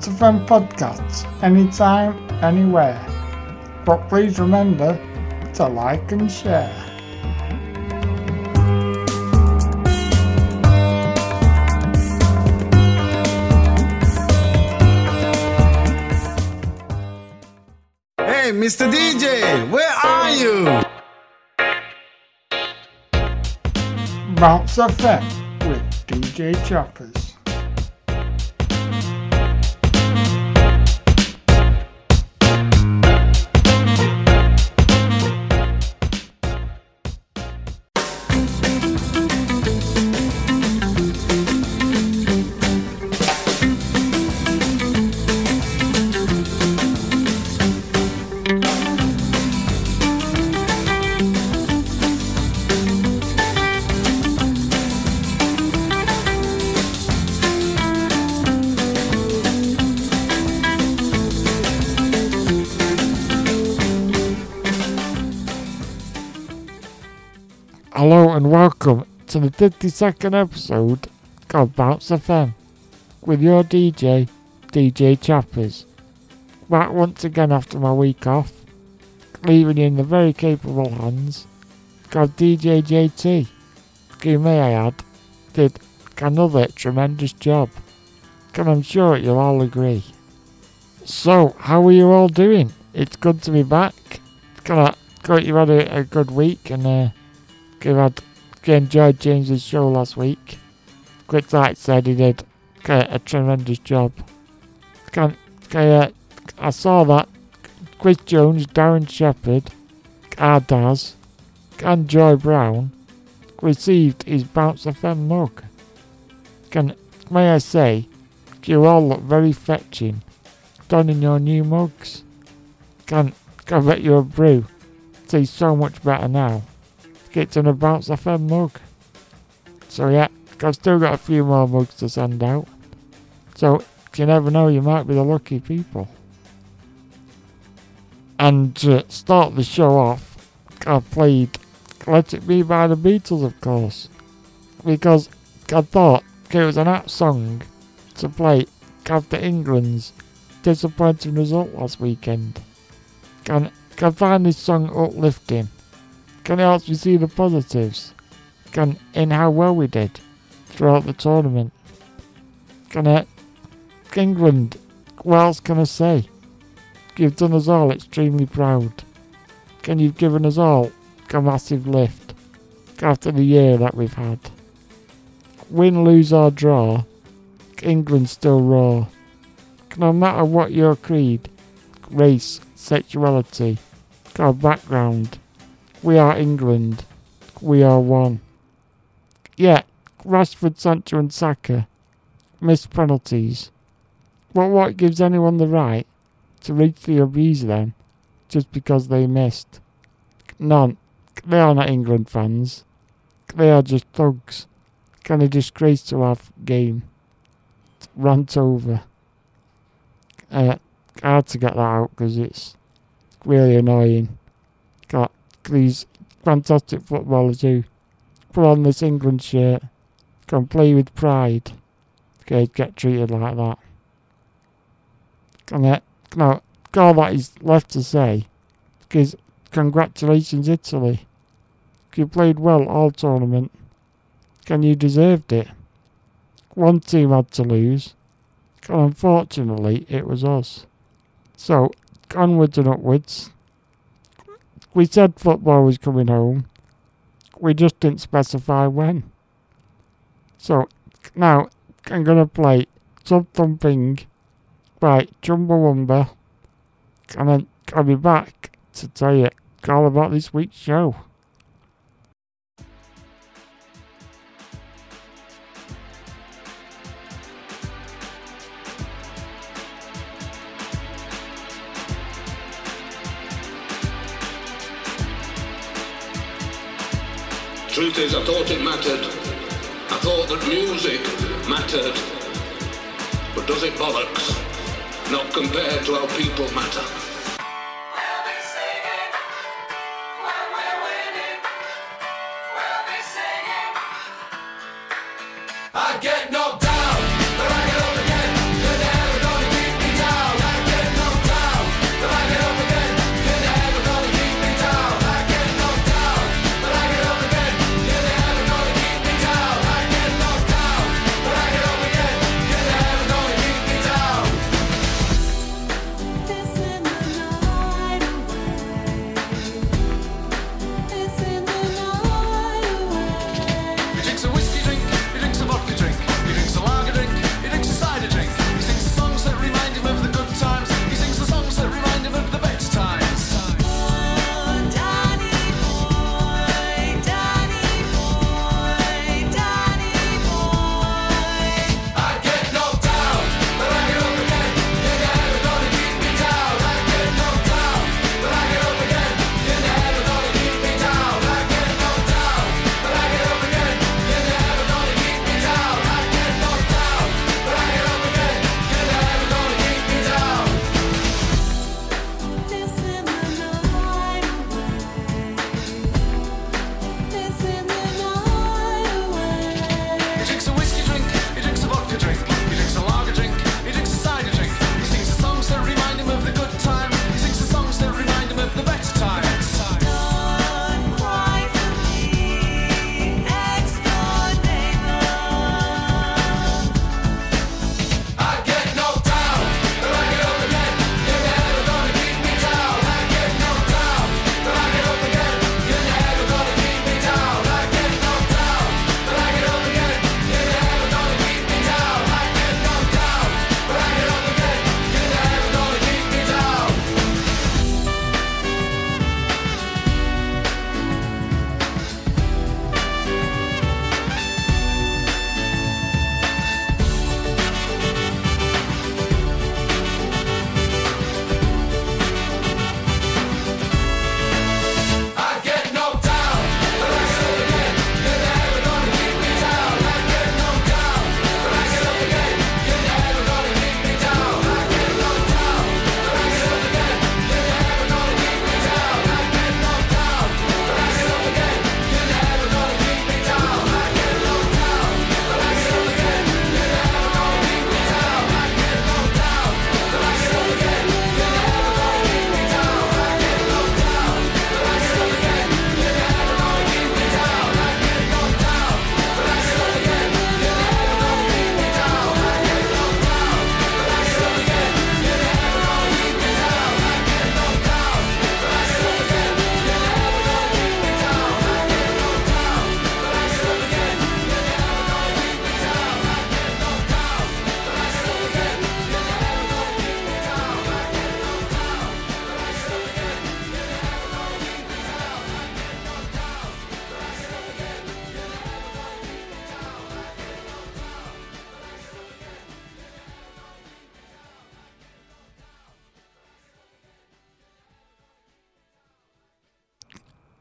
lots of fun podcasts anytime, anywhere. But please remember to like and share. Hey, Mr. DJ, where are you? Bounce Effect with DJ Chuck. To the 52nd episode of Bounce FM with your DJ, DJ Chappers. Back once again after my week off, leaving you in the very capable hands of DJ JT, who may I add, did another tremendous job. And I'm sure you'll all agree. So, how are you all doing? It's good to be back. Got, you had a, a good week and uh, you had enjoyed James's show last week. Quick Light said he did a, tremendous job. Can, uh, I saw that Chris Jones, Darren Shepherd, Ardaz, and Joy Brown received his Bounce FM mug. Can, may I say, you all look very fetching, donning your new mugs. Can, I bet your brew tastes so much better now. It's in a Bounce FM mug. So yeah, I've still got a few more mugs to send out. So you never know, you might be the lucky people. And to start the show off, I played Let It Be by the Beatles, of course. Because I thought it was an apt song to play after England's disappointing result last weekend. Can, can find this song uplifting. Can it help you see the positives? Can in how well we did throughout the tournament? Can it England, what else can I say? You've done us all extremely proud. Can you've given us all a massive lift after the year that we've had. Win, lose or draw, England still raw. No matter what your creed, race, sexuality, or background, we are England. We are one. Yeah, Rashford, Sancho and Saka missed penalties. But what gives anyone the right to reach the abuse them just because they missed? None. They are not England fans. They are just thugs. Kind of disgrace to our game. Rant over. Uh, I had to get that out because it's really annoying. These fantastic footballers who put on this England shirt, can play with pride, okay, get treated like that. And uh, now, all that is left to say is congratulations, Italy. You played well all tournament. And you deserved it. One team had to lose. And unfortunately, it was us. So, onwards and upwards. We said football was coming home. We just didn't specify when. So, now, I'm to play Tubthumping by Chumbawamba. And then I'll be back to tell you all about this week's show. Truth is, I thought it mattered. I thought that music mattered. But does it bollocks? Not compared to how people matter. We'll be singing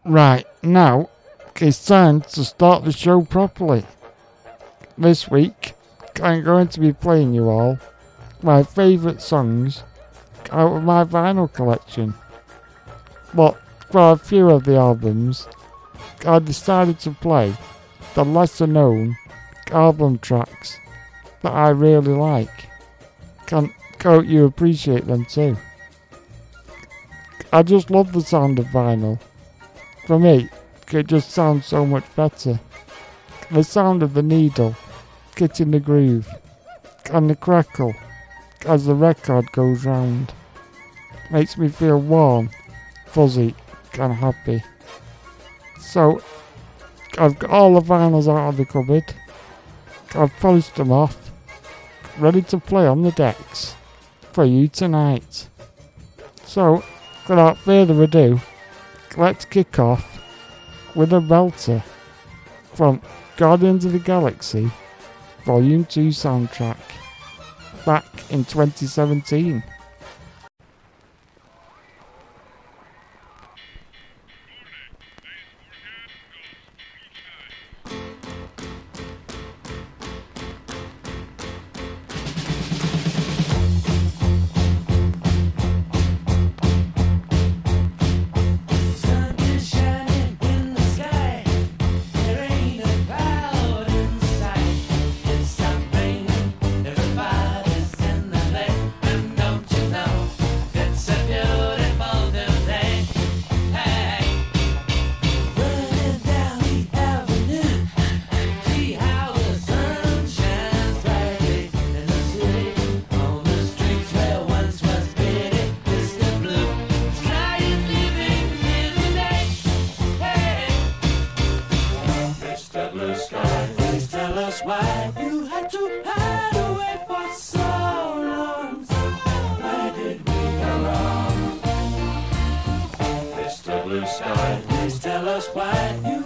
Right, now it's time to start the show properly. This week, I'm going to be playing you all my favourite songs out of my vinyl collection. But for a few of the albums, I decided to play the lesser known album tracks that I really like. Can't hope you appreciate them too. I just love the sound of vinyl. For me, it just sounds so much better. The sound of the needle, getting the groove, and the crackle as the record goes round makes me feel warm, fuzzy, and happy. So, I've got all the vinyls out of the cupboard. I've polished them off, ready to play on the decks for you tonight. So, without further ado, let's kick off with a belter from Guardians of the Galaxy Volume 2 soundtrack back in 2017. Why you had to hide away for so long. Where did we go wrong? Mr. Blue Sky, please tell us why you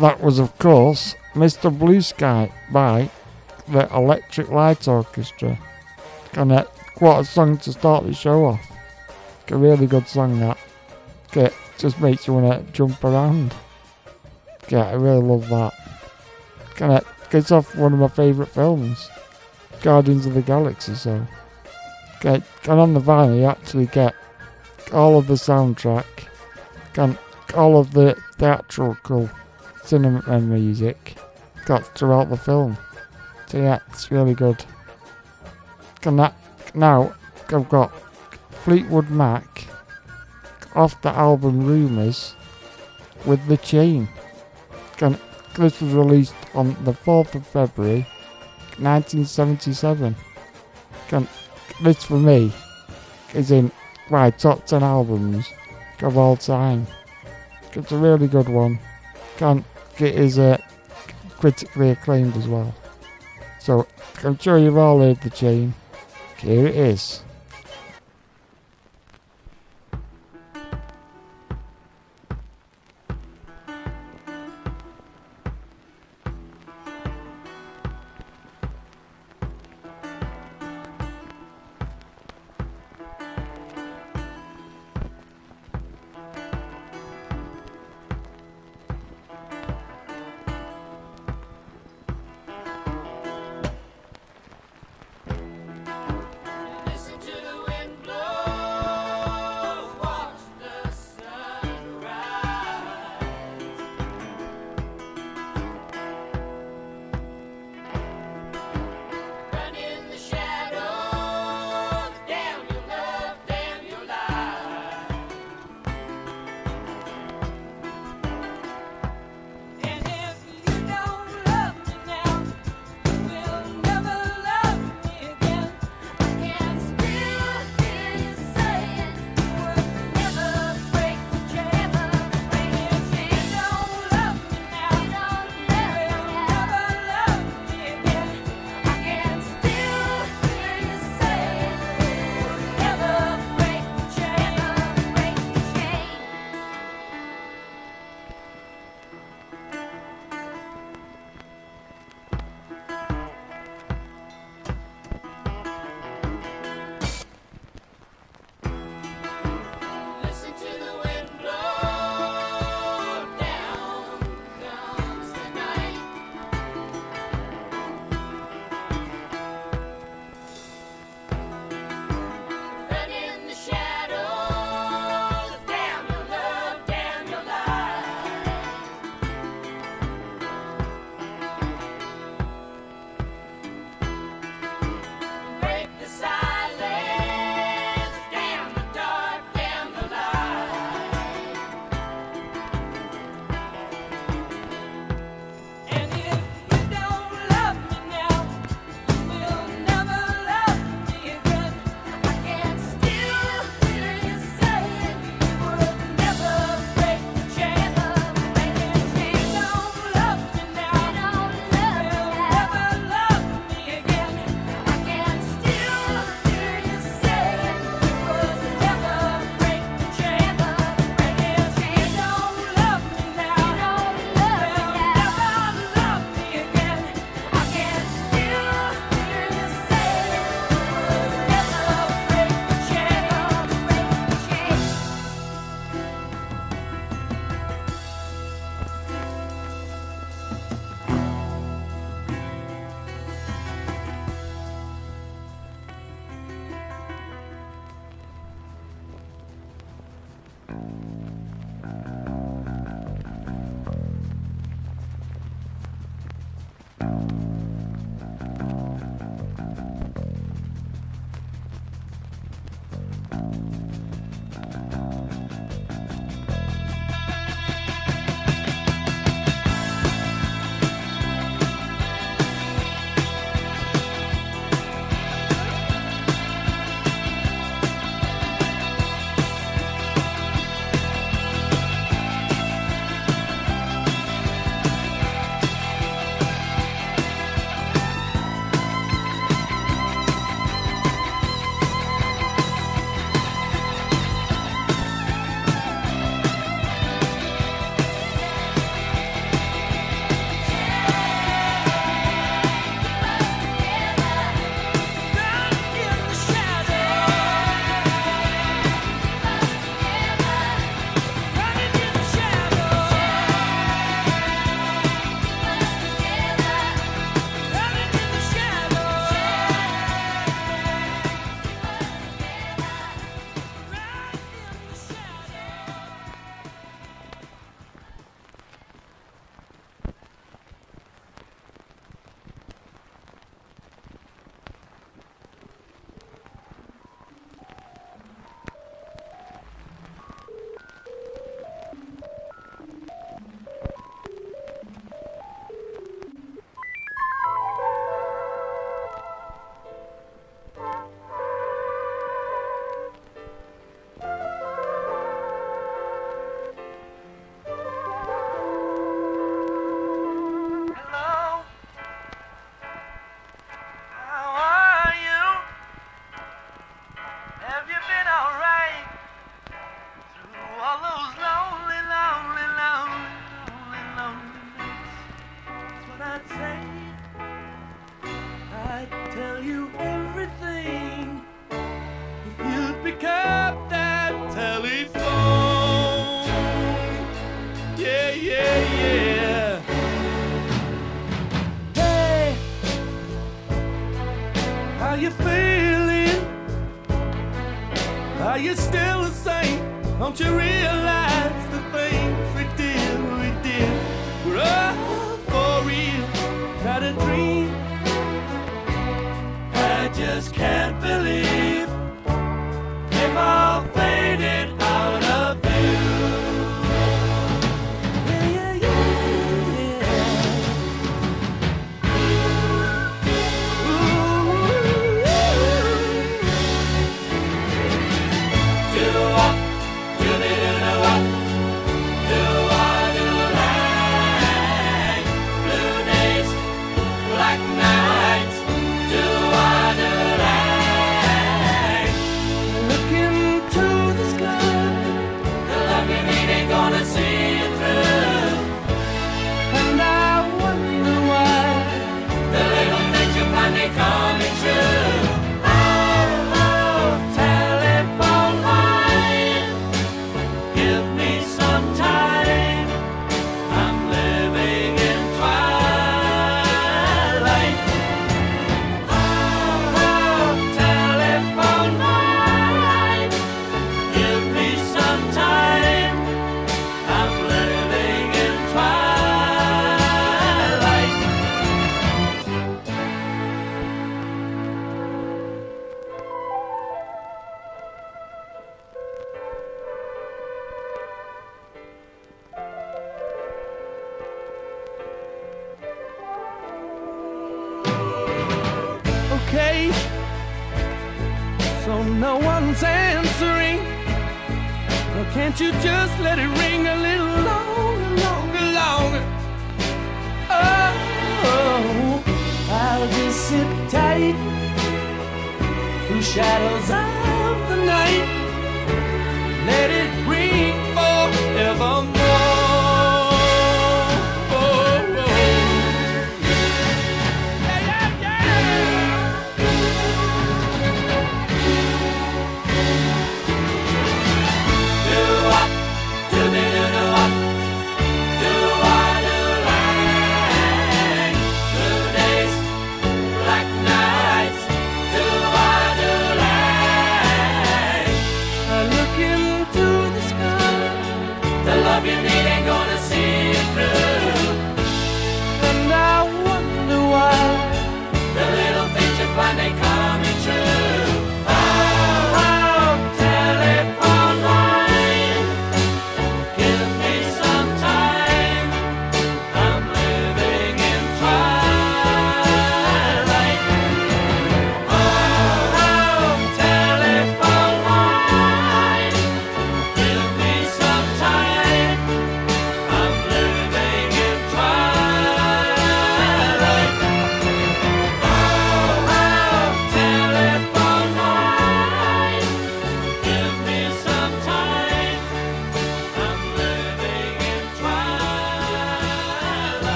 that was, of course, Mr. Blue Sky by the Electric Light Orchestra. And uh, what a song to start the show off. A really good song that. Okay, just makes you want to jump around. Yeah, I really love that. Kind of gets off one of my favourite films, Guardians of the Galaxy. So, okay, and on the vinyl you actually get all of the soundtrack, and all of the theatrical cinema and music got throughout the film. So yeah, it's really good. And that now I've got Fleetwood Mac off the album Rumours with the chain. And this was released on the 4th of February 1977. And this for me is in my top 10 albums of all time. It's a really good one. It is uh, critically acclaimed as well. So I'm sure you've all heard the chain. Here it is.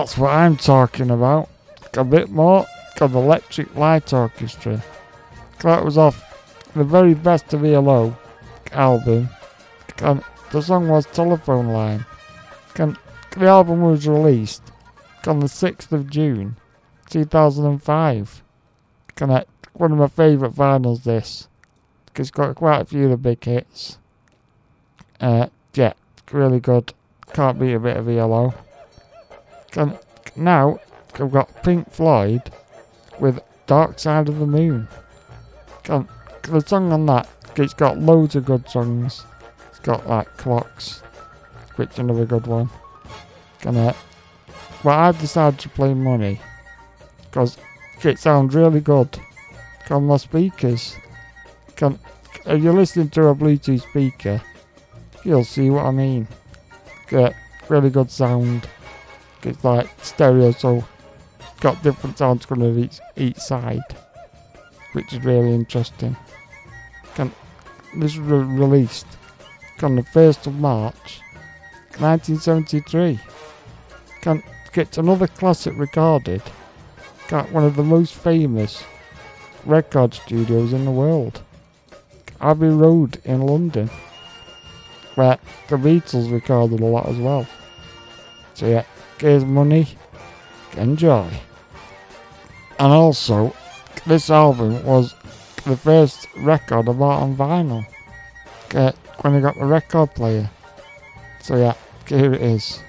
That's what I'm talking about. A bit more of Electric Light Orchestra. That was off the very best of ELO album. And the song was Telephone Line. And the album was released on the 6th of June 2005. And one of my favourite vinyls, this. It's got quite a few of the big hits. Uh, yeah, really good. Can't beat a bit of ELO. And now I've got Pink Floyd with Dark Side of the Moon. And the song on that, it's got loads of good songs. It's got like Clocks, which is another good one. And uh, well, I've decided to play Money because it sounds really good on my speakers. Can, if you're listening to a Bluetooth speaker, you'll see what I mean. Get really good sound. It's like stereo, so got different sounds coming of each each side. which is really interesting. Can, this was released on the 1st of March 1973. Can, gets another classic recorded. Got one of the most famous record studios in the world. Abbey Road in London. Where the Beatles recorded a lot as well. So yeah, here's money. Enjoy. And also, this album was the first record I bought on vinyl. When I got the record player. So yeah, here it is.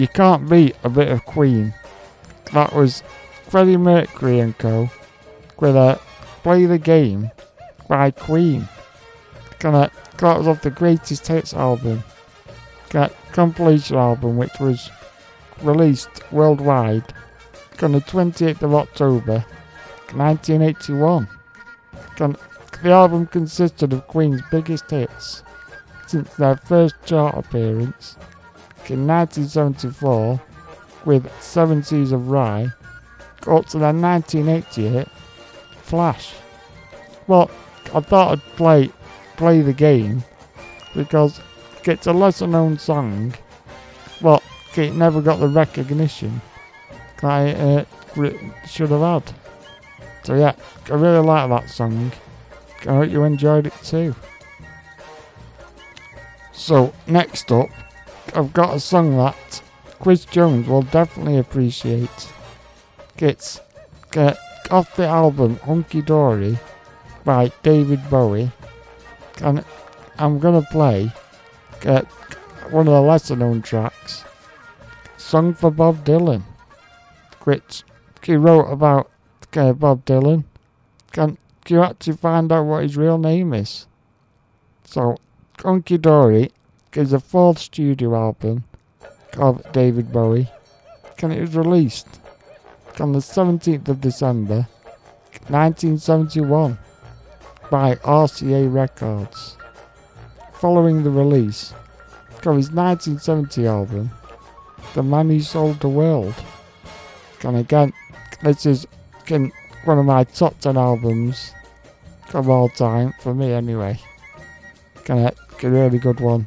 You can't beat a bit of Queen. That was Freddie Mercury and Co. with a Play the Game by Queen. Gonna that was off the Greatest Hits album. Got compilation album which was released worldwide on the 28th of October 1981. Gon- The album consisted of Queen's biggest hits since their first chart appearance in 1974 with Seven Seas of Rhye up to the 1980 hit Flash. Well, I thought I'd play play the game because it's a lesser known song, but it never got the recognition that I uh, should have had. So yeah, I really like that song. I hope you enjoyed it too. So next up, I've got a song that Chris Jones will definitely appreciate. It's get off the album Hunky Dory by David Bowie. And I'm going to play get one of the lesser known tracks, "Song for Bob Dylan, which he wrote about uh, Bob Dylan. Can you actually find out what his real name is? So, Hunky Dory is a fourth studio album of David Bowie, and it was released on the 17th of December 1971 by RCA Records. Following the release of his 1970 album, The Man Who Sold the World. And again, this is one of my top 10 albums of all time, for me anyway. A really good one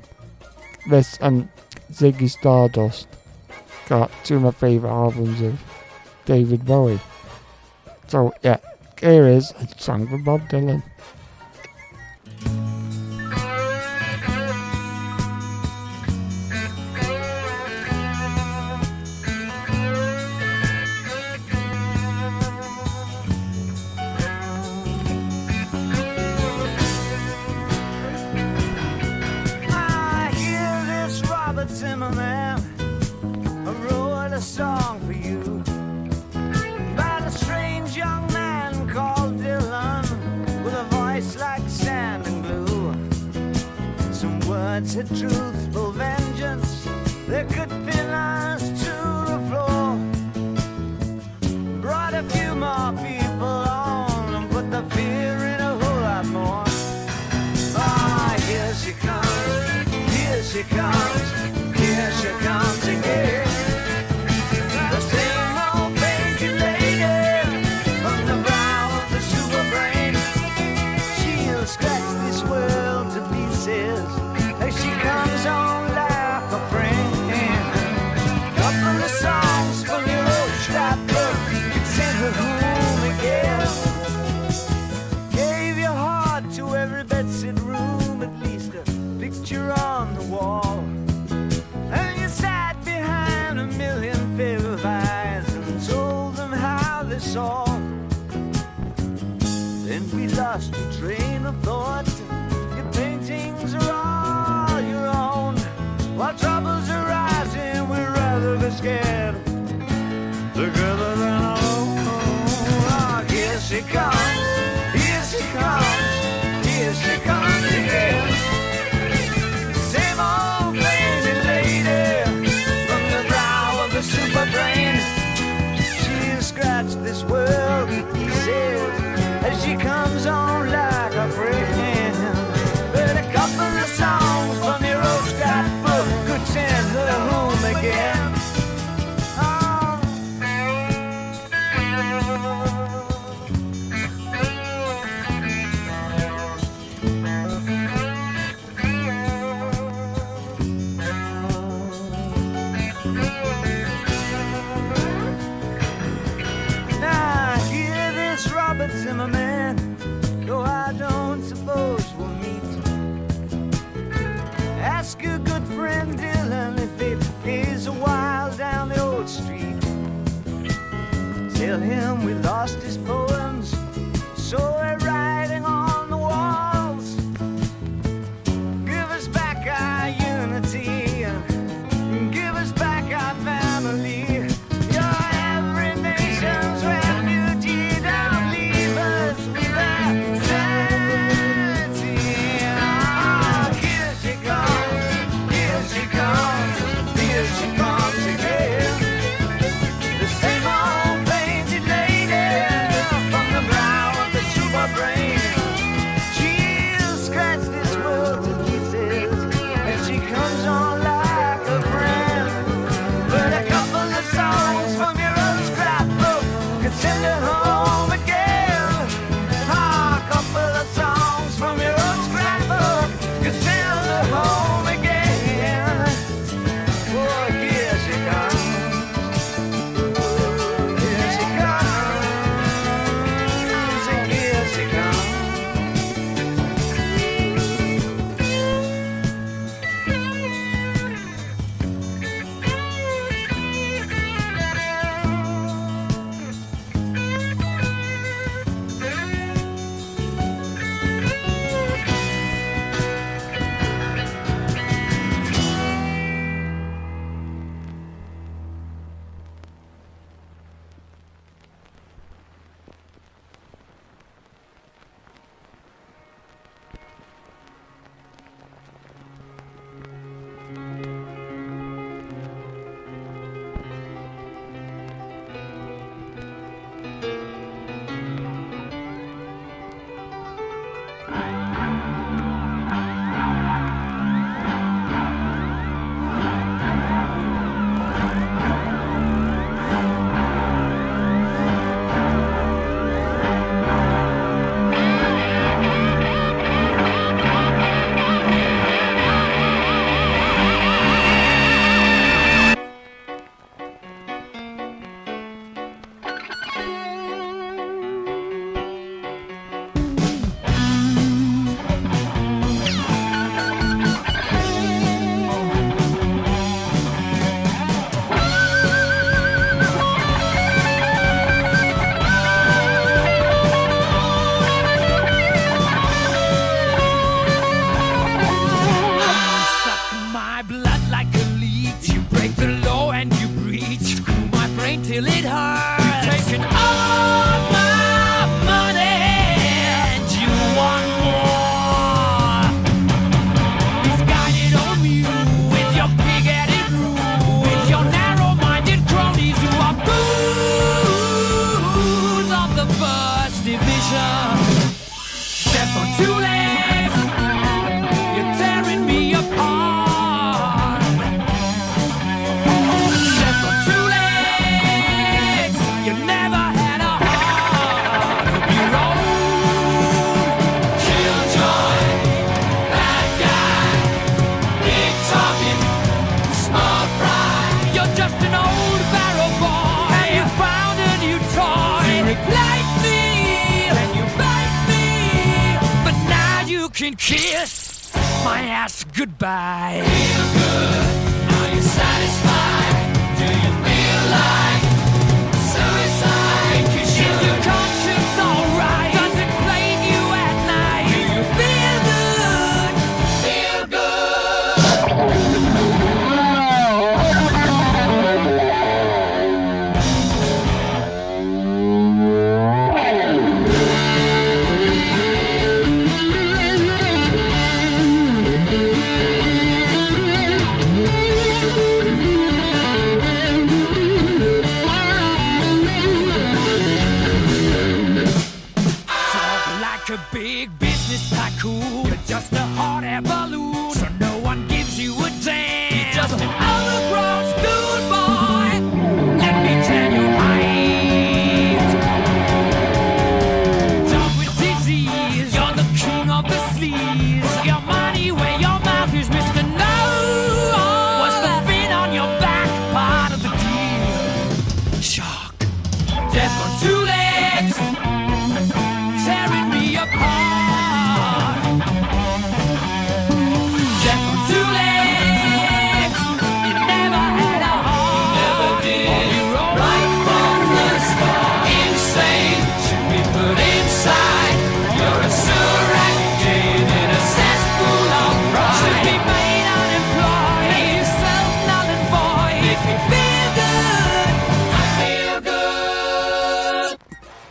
this and um, Ziggy Stardust got two of my favourite albums of David Bowie. So yeah, here is a song from Bob Dylan. words had truthful vengeance that could pin us to the floor. Brought a few more people on and put the fear in a whole lot more. Ah, here she comes, here she comes.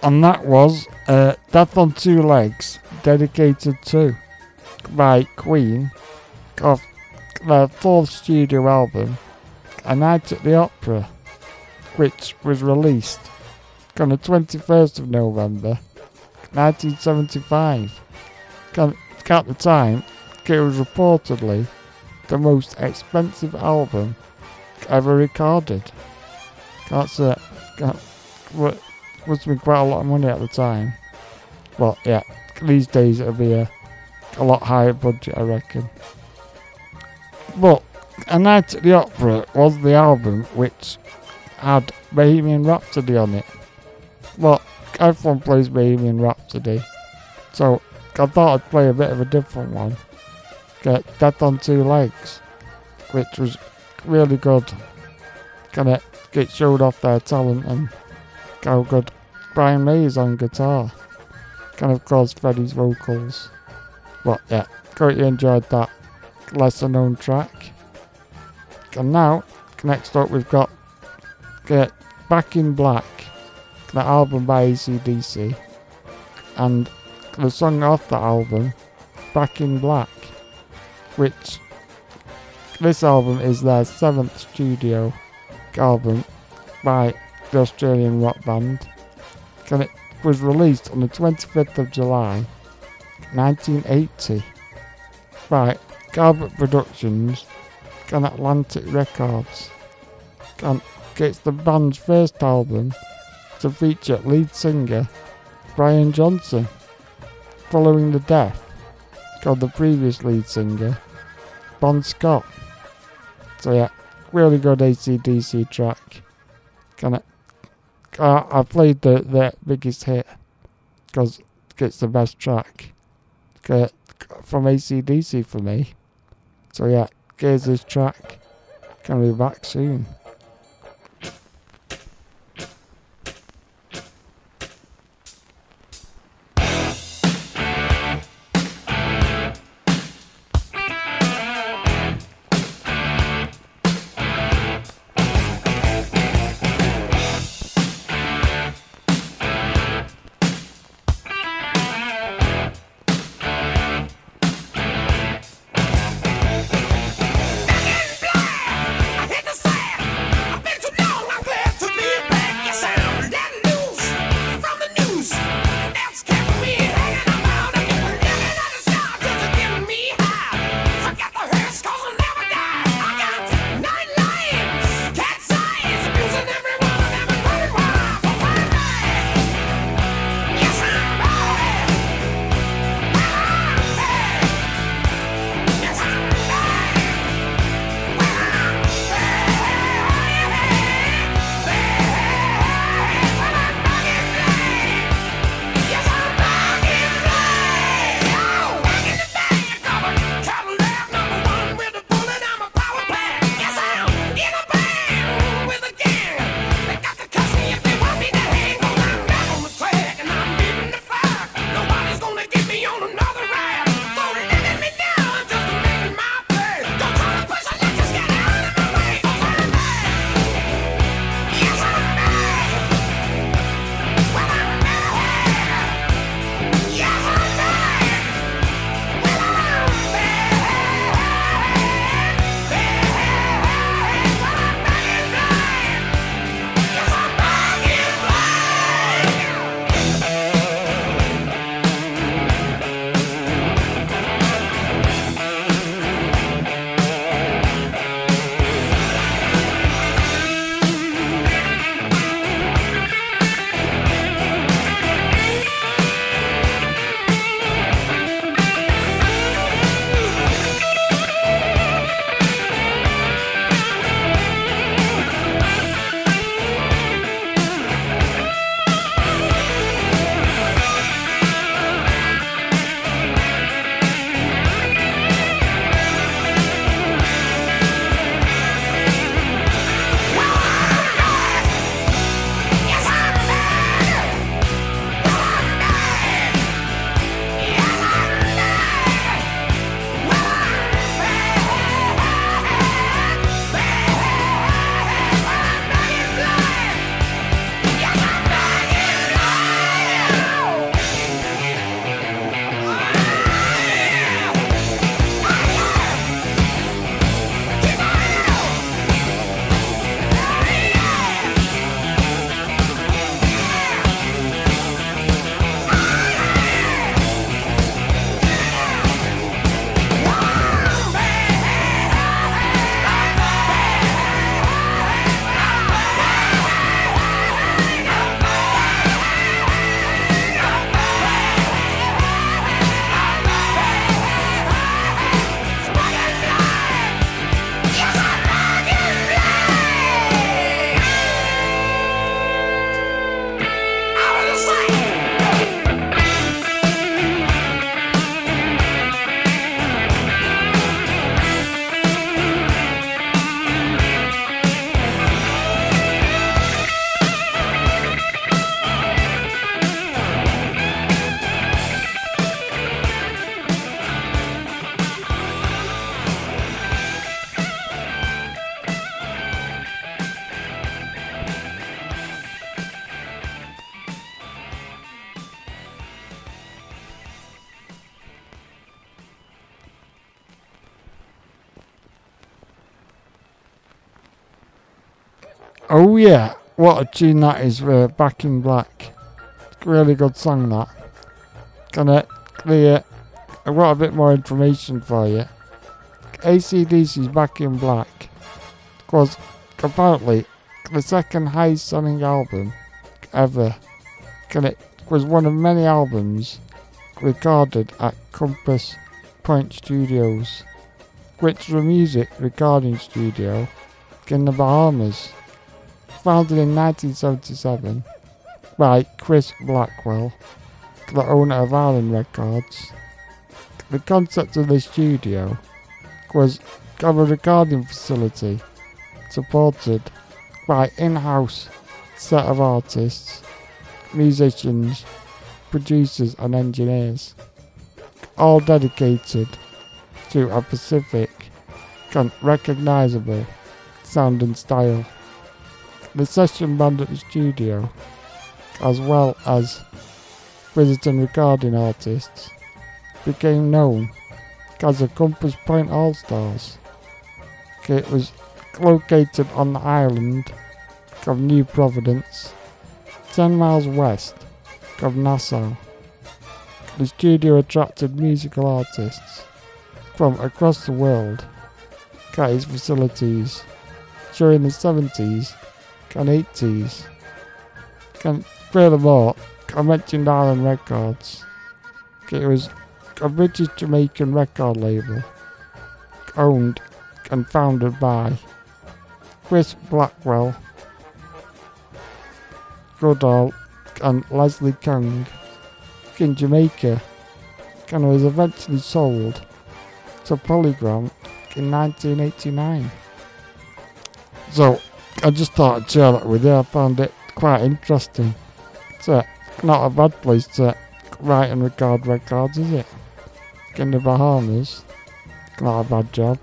And that was uh, Death on Two Legs, dedicated to by Queen of their fourth studio album, A Night at the Opera, which was released on the 21st of November 1975. Can- At the time, it was reportedly the most expensive album ever recorded. That's it. Must have been quite a lot of money at the time. Well, yeah, these days it'll be a, a lot higher budget, I reckon. But A Night at the Opera was the album which had Bohemian Rhapsody on it. Well, everyone plays Bohemian Rhapsody, so I thought I'd play a bit of a different one. Get Death on Two Legs, which was really good. Kind of it showed off their talent and how good Brian May is on guitar. Kind of caused Freddie's vocals. But yeah, hope you enjoyed that lesser known track. And now, next up we've got Get Back in Black, the album by ACDC. And the song off the album, Back in Black, which this album is their seventh studio album by the Australian rock band. And it was released on the 25th of July 1980 by Galbert Productions and Atlantic Records. And it's the band's first album to feature lead singer Brian Johnson following the death of the previous lead singer Bon Scott. So yeah, really good ACDC track. Can I, uh, I played the, the biggest hit because it's the best track uh, from ACDC for me. So yeah, here's this track. Be back soon. Oh yeah, what a tune that is for Back in Black. Really good song that. Gonna clear. I've got a bit more information for you. ACDC's Back in Black was apparently the second highest selling album ever. And it was one of many albums recorded at Compass Point Studios, which is a music recording studio in the Bahamas. Founded in 1977 by Chris Blackwell, the owner of Island Records. The concept of the studio was of a recording facility supported by in-house set of artists, musicians, producers and engineers, all dedicated to a specific recognizable sound and style. The session band at the studio, as well as visiting recording artists, became known as the Compass Point All Stars. It was located on the island of New Providence, 10 miles west of Nassau. The studio attracted musical artists from across the world at its facilities during the 70s and 80s. And furthermore, I mentioned Island Records. It was a British Jamaican record label owned and founded by Chris Blackwell, Goodall, and Leslie Kong in Jamaica and was eventually sold to Polygram in 1989. So I just thought I'd share that with you. I found it quite interesting. It's uh, not a bad place to write and record records, is it? In the Bahamas. Not a bad job.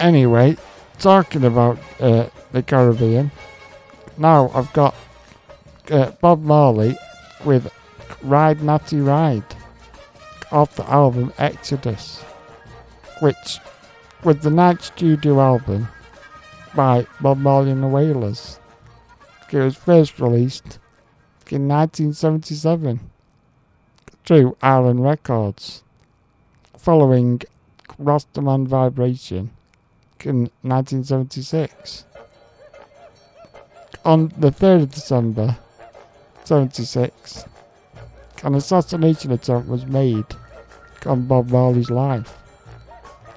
Anyway, talking about uh, the Caribbean, now I've got uh, Bob Marley with Ride Natty Ride off the album Exodus, which was the ninth studio album by Bob Marley and the Wailers. It was first released in 1977 through Island Records, following Rastaman Vibration in 1976. On the 3rd of December 76, an assassination attempt was made on Bob Marley's life,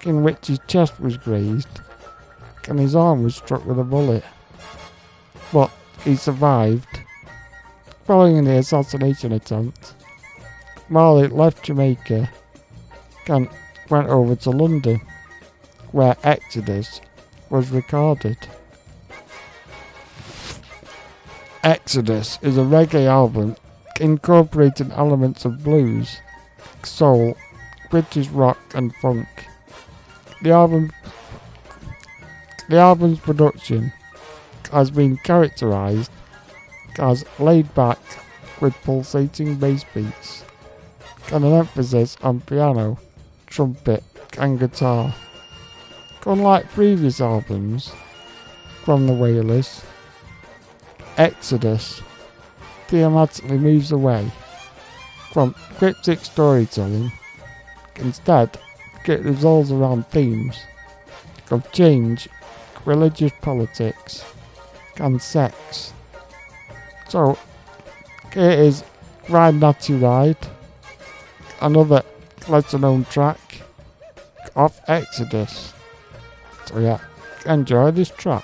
in which his chest was grazed and his arm was struck with a bullet. But he survived. Following the assassination attempt, Marley left Jamaica and went over to London, where Exodus was recorded. Exodus is a reggae album incorporating elements of blues, soul, British rock and funk. The album the album's production has been characterized as laid back with pulsating bass beats and an emphasis on piano, trumpet and guitar. Unlike previous albums from the Wailers, Exodus thematically moves away from cryptic storytelling. Instead, it revolves around themes of change, religious politics, and sex. So, here is Ride Natty Ride, another lesser known track of Exodus. So, yeah, enjoy this track.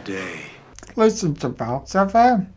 Day. Listen to Box FM.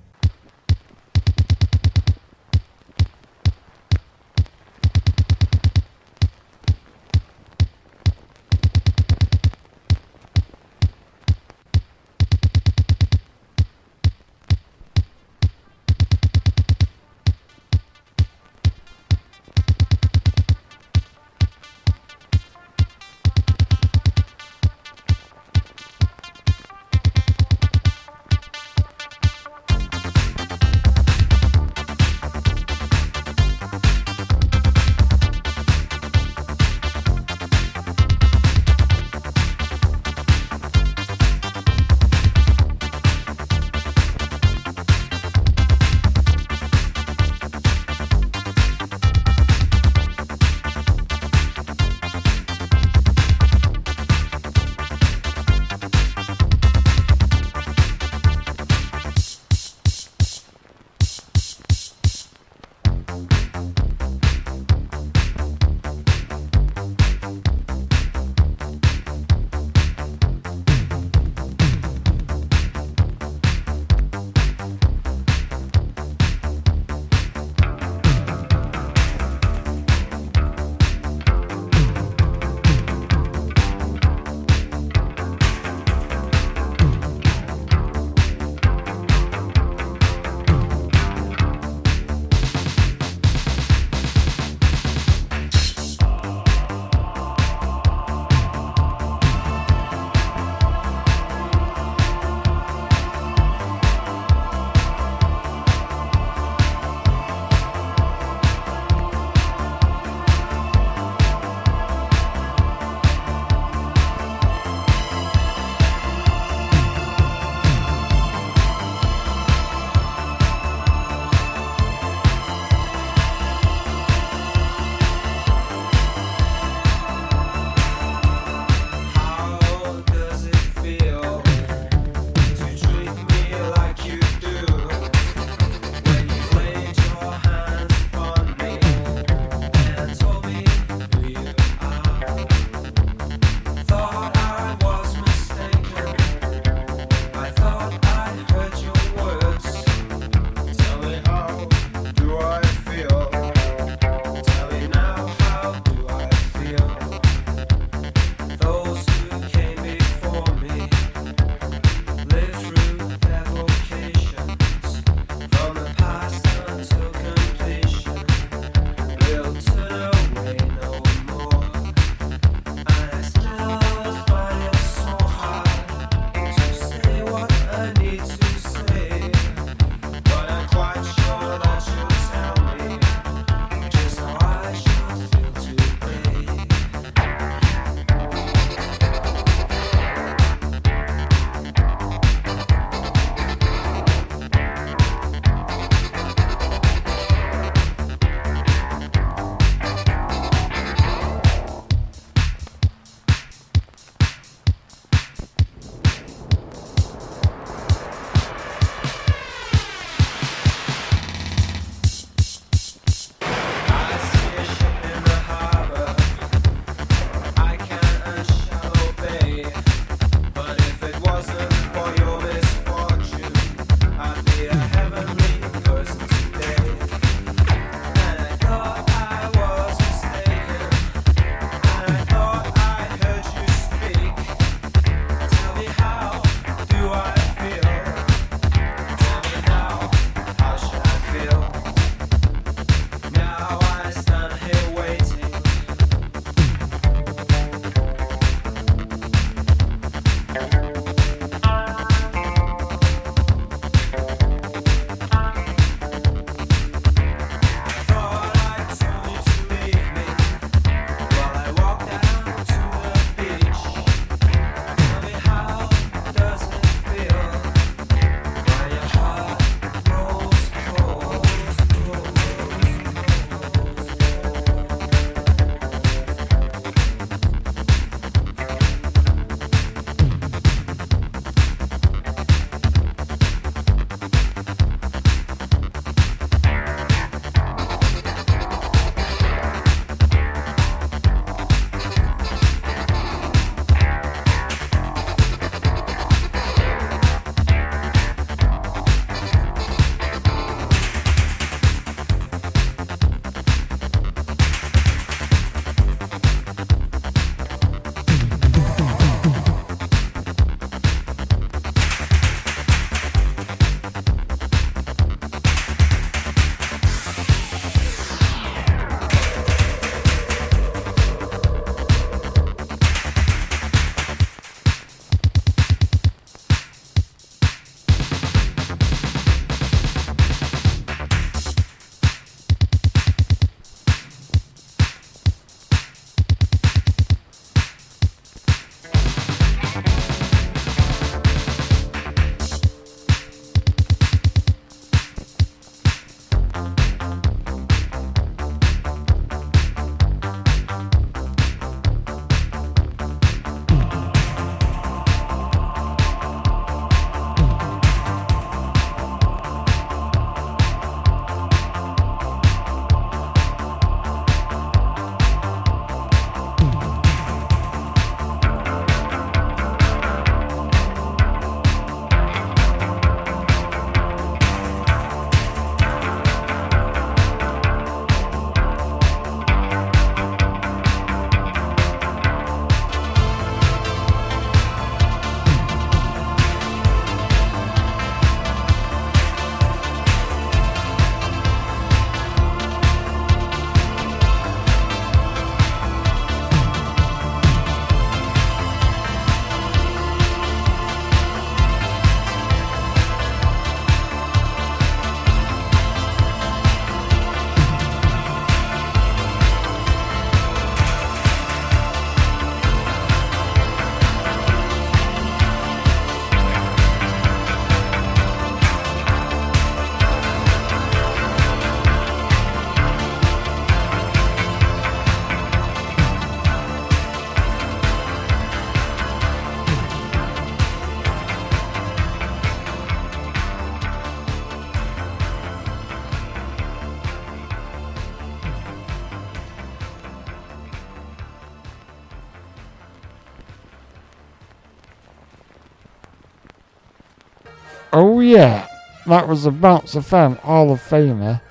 Yeah, that was the Bounce FM Hall of Famer,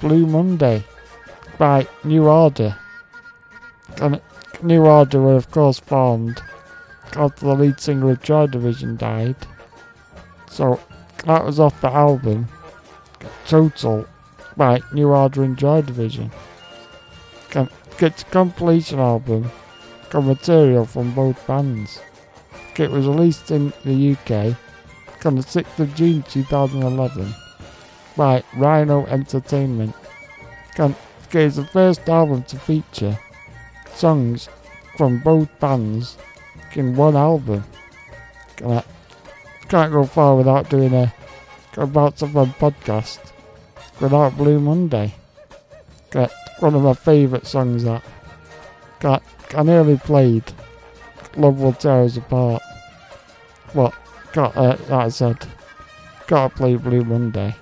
Blue Monday, by New Order. And New Order were of course formed after the lead singer of Joy Division died. So that was off the album Total by New Order and Joy Division. Can get a compilation album got material from both bands. It was released in the UK on the 6th of June 2011 by Rhino Entertainment. It is the first album to feature songs from both bands in one album. Can't go far without doing a about something podcast without Blue Monday. Got one of my favourite songs that got I nearly played Love Will Tear Us Apart. What got uh, like I said gotta play Blue Monday.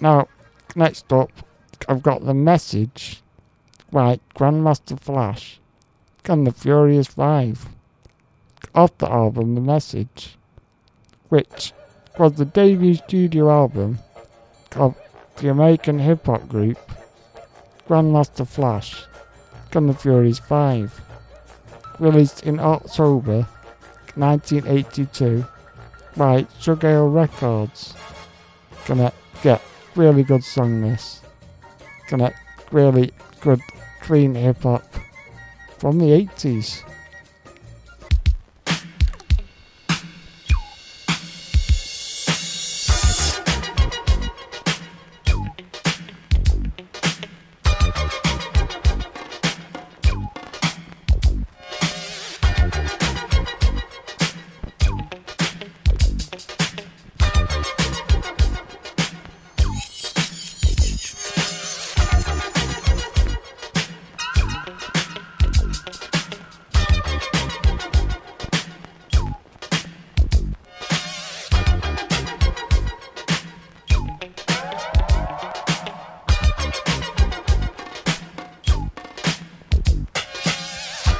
Now next up I've got the message by Grandmaster Flash and the Furious Five off the album The Message, which was the debut studio album of the American hip hop group Grandmaster Flash and the Furious Five, released in October 1982 by Sugar Records. Gonna get really good song this. Gonna really good clean hip hop from the 80s.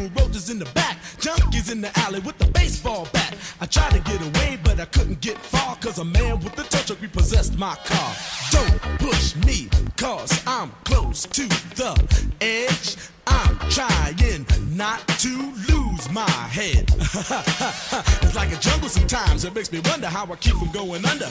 room, roaches in the back, junkies in the alley with the baseball bat. I tried to get away, but I couldn't get far, cause a man with a tow truck repossessed my car. Don't push me, cause I'm close to the edge. I'm trying not to lose my head. it's like a jungle sometimes. It makes me wonder how I keep from going under.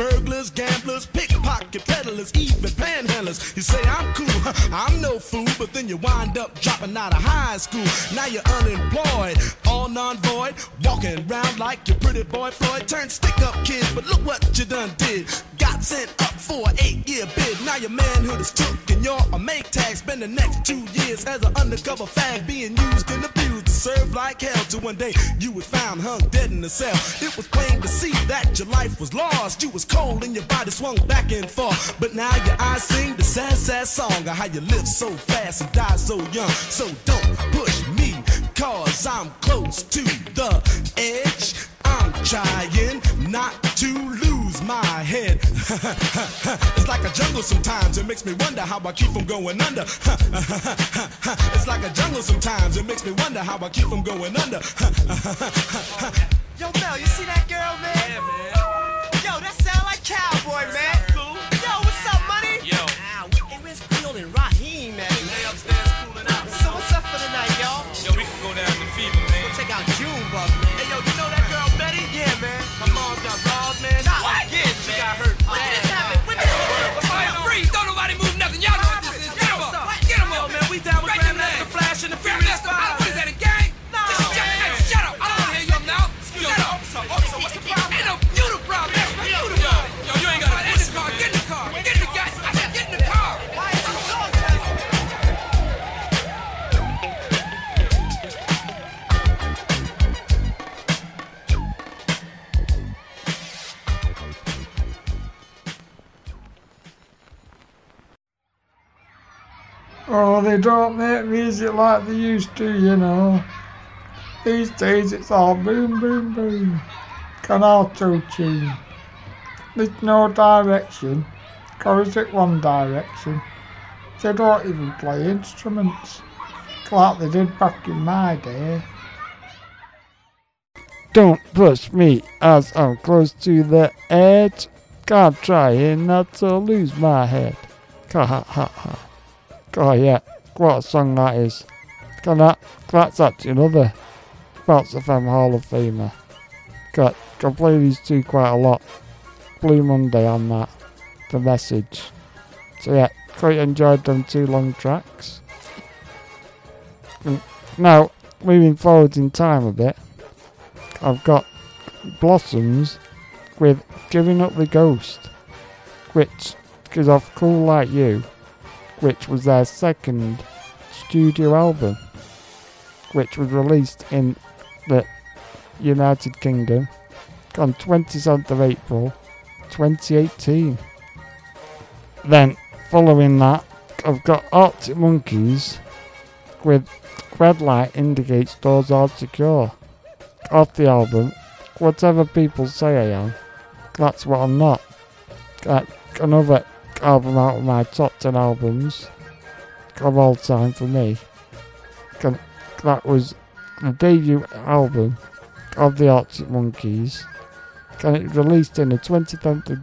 burglars, gamblers, pickpocket peddlers, even panhandlers. You say I'm cool, I'm no fool, but then you wind up dropping out of high school. Now you're unemployed, all non-void, walking around like your pretty boy Floyd. Turned stick-up kid, but look what you done did. Got sent up for an eight-year bid. Now your manhood is took, and you're a make tag. Spend the next two years as an undercover fag, being used and abused to serve like hell. Till one day you was found hung dead in a cell. It was plain to see that your life was lost. You was cold and your body swung back and forth. But now your eyes sing the sad, sad song of how you live so fast and die so young. So don't push me, cause I'm close to the edge. I'm trying not to lose my head. it's like a jungle sometimes. It makes me wonder how I keep from going under. it's like a jungle sometimes. It makes me wonder how I keep from going under. Yo, Mel, you see that Oh, they don't make music like they used to, you know. These days it's all boom, boom, boom. Can auto tune. There's no direction. Goes it one direction. They don't even play instruments. Like they did back in my day. Don't push me as I'm close to the edge. God trying not to lose my head. Ha ha ha ha. Oh yeah, what a song that is. Can that, that's actually another Bounce FM Hall of Famer. Got, can play these two quite a lot. Blue Monday on that. The message. So yeah, quite enjoyed them two long tracks. Mm, now, moving forward in time a bit, I've got Blossoms with Giving Up the Ghost, which is off Cool Like You which was their second studio album, which was released in the United Kingdom on 27th of April 2018. Then, following that, I've got Arctic Monkeys with Red Light Indicates Doors Are Secure. Off the album, Whatever People Say I Am, that's what I'm not. Another album out of my top 10 albums of all time for me. That was the debut album of the Arctic Monkeys. And it released in the 23rd of,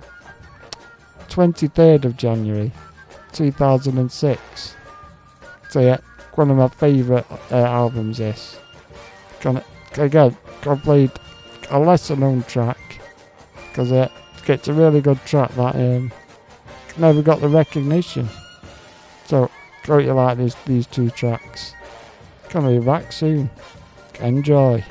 23rd of January 2006. So yeah, one of my favourite uh, albums is. Can, again, I played a lesser known track because it uh, gets a really good track that um, never got the recognition. So, don't you like these, these two tracks? Coming back soon. Enjoy.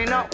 She know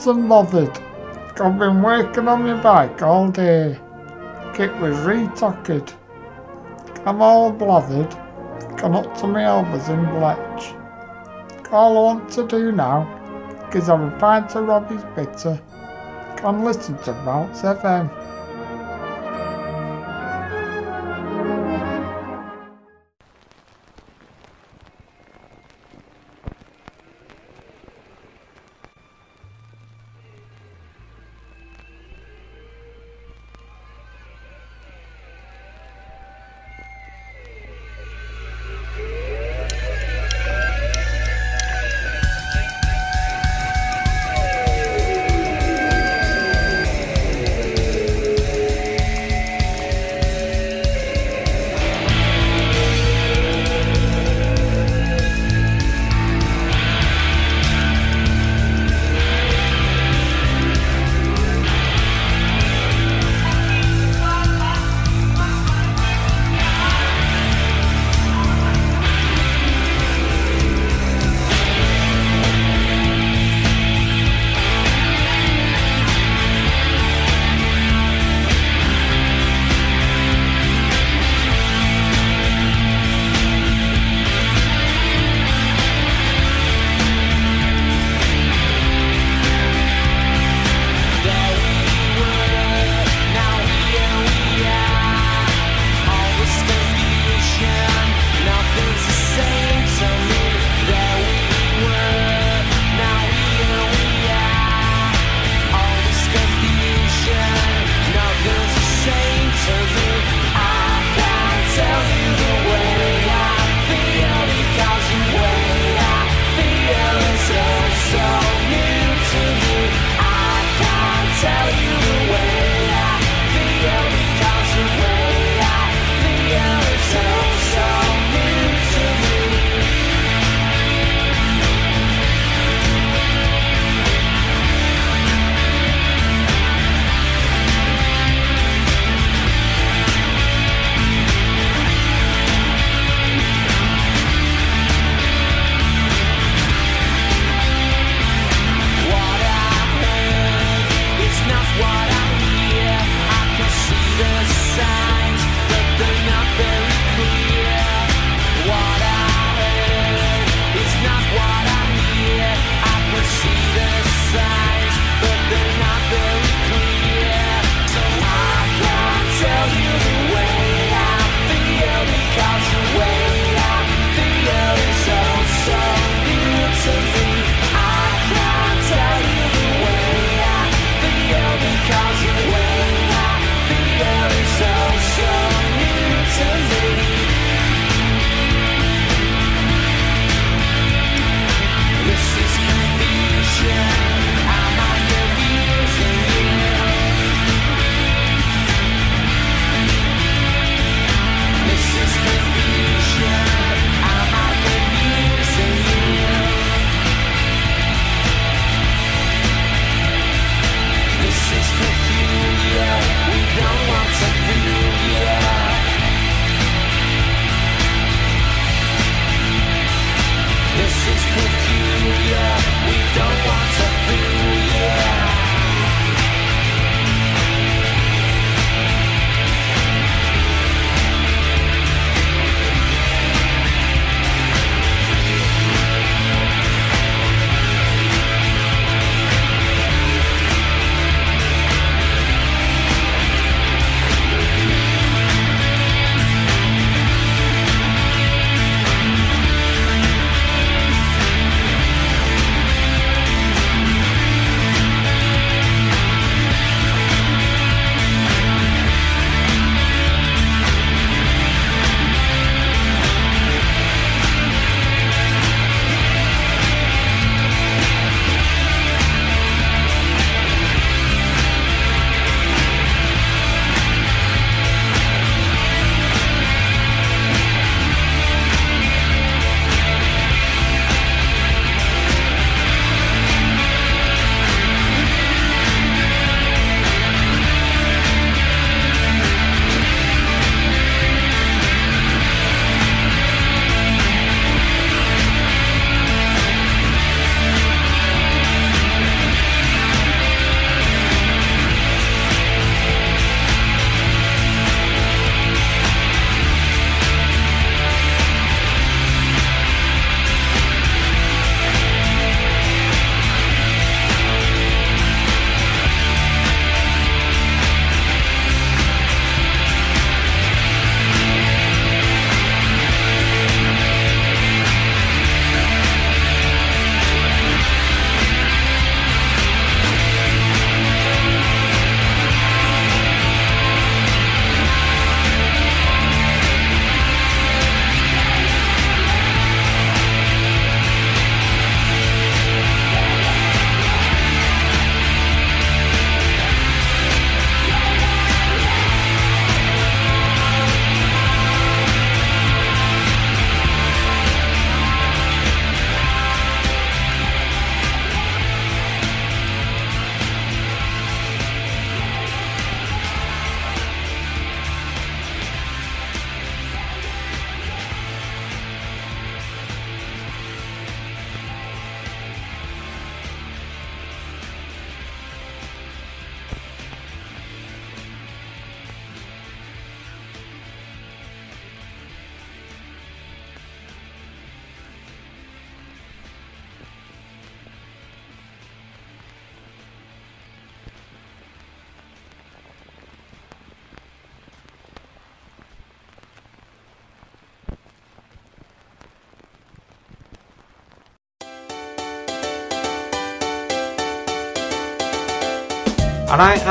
Lots and bothered. I've been working on my bike all day. It was retuckered. I'm all blathered. Got up to my elbows in bletch. All I want to do now is have a pint of Robbie's bitter and listen to Bounce FM.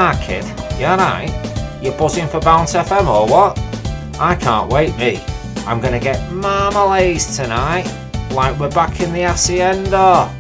Ah kid, you alright? You buzzing for Bounce FM or what? I can't wait, me. I'm gonna get marmalades tonight, like we're back in the hacienda.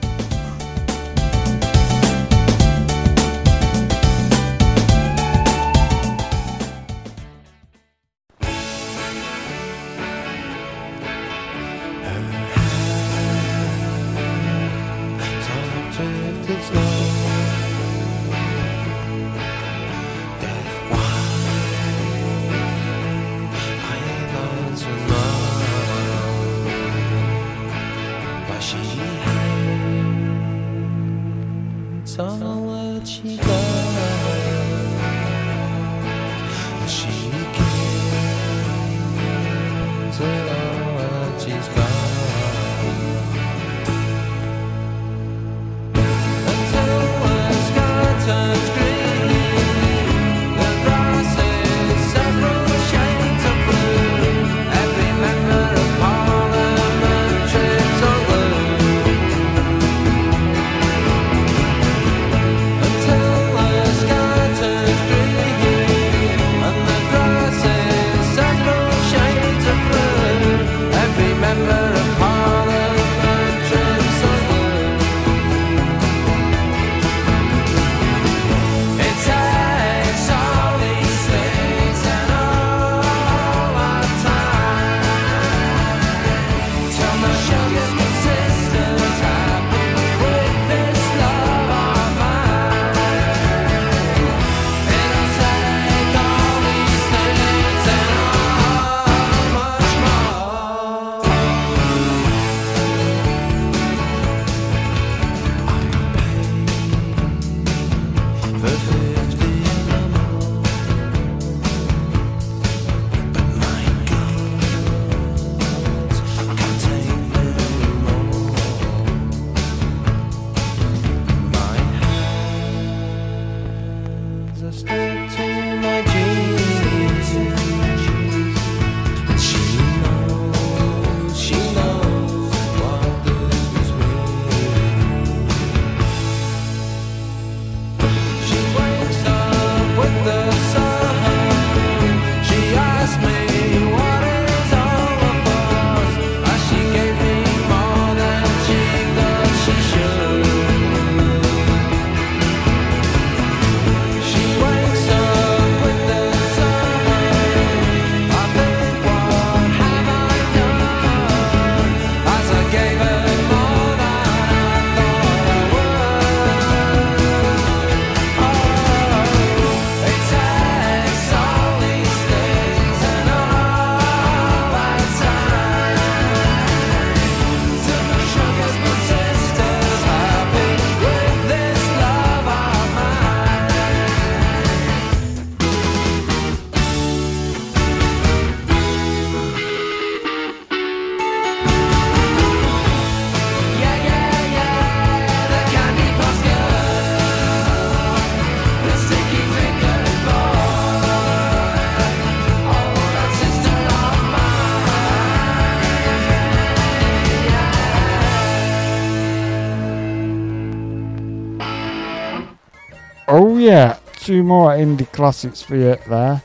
Yeah, two more indie classics for you there.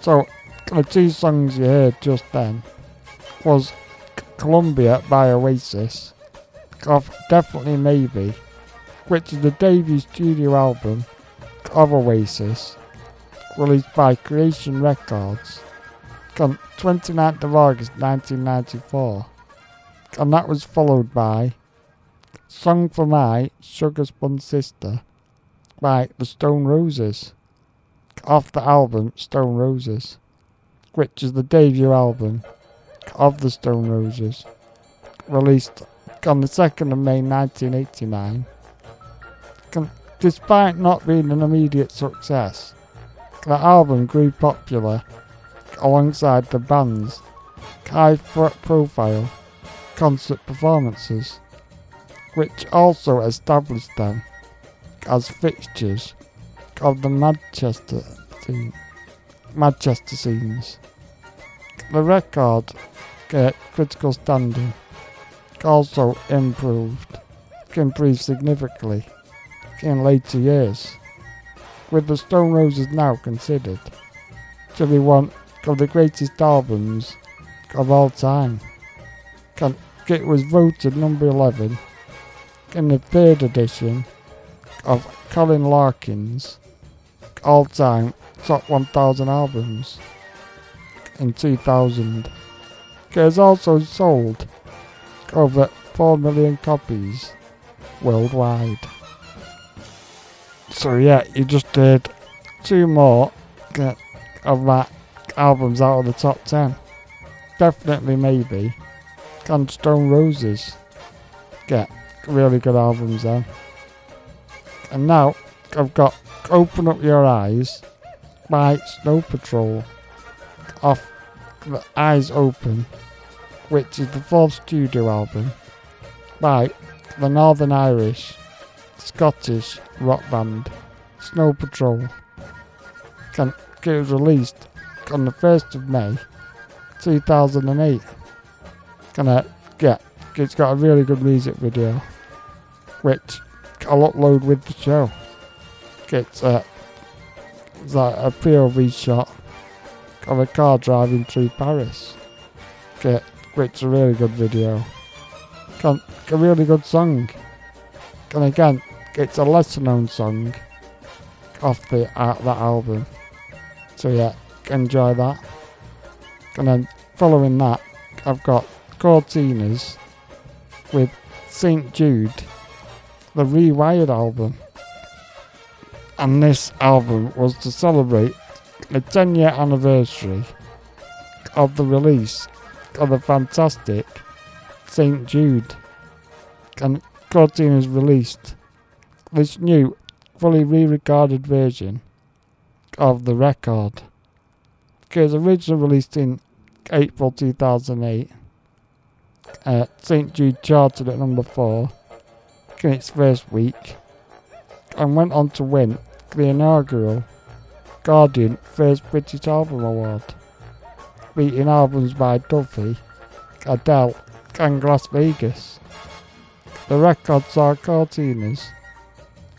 So the two songs you heard just then was Columbia by Oasis, of Definitely Maybe, which is the debut studio album of Oasis, released by Creation Records on 29th of August 1994. And that was followed by Song for My Sugar Spun Sister by the Stone Roses. Off the album Stone Roses, which is the debut album of the Stone Roses, released on the 2nd of May 1989. Despite not being an immediate success, the album grew popular alongside the band's high profile concert performances, which also established them as fixtures of the Manchester Manchester scenes. The record get critical standing also improved, improved significantly in later years, with the Stone Roses now considered to be one of the greatest albums of all time. It was voted number 11 in the third edition of Colin Larkin's all time top 1000 albums in 2000. It has also sold over 4 million copies worldwide. So, yeah, you just did two more uh, of my albums out of the top 10. Definitely, maybe. And Stone Roses get really good albums then. And now I've got Open Up Your Eyes by Snow Patrol off the Eyes Open, which is the fourth studio album by the Northern Irish Scottish rock band Snow Patrol. Can, it was released on the 1st of May 2008. Can I get it's got a really good music video which I'll upload with the show. It's a, it's like a POV shot of a car driving through Paris. Get, which is a really good video. Can, a really good song. And again, it's a lesser known song off the uh, that album. So yeah, enjoy that. And then following that, I've got Courteeners with St. Jude, the Rewired album. And this album was to celebrate the 10 year anniversary of the release of the fantastic St. Jude. And Courteeners released this new, fully re recorded version of the record. It was originally released in April 2008. Uh, St. Jude charted at number 4 in its first week and went on to win the inaugural Guardian First British Album Award, beating albums by Duffy, Adele, and Las Vegas. The record saw Courteeners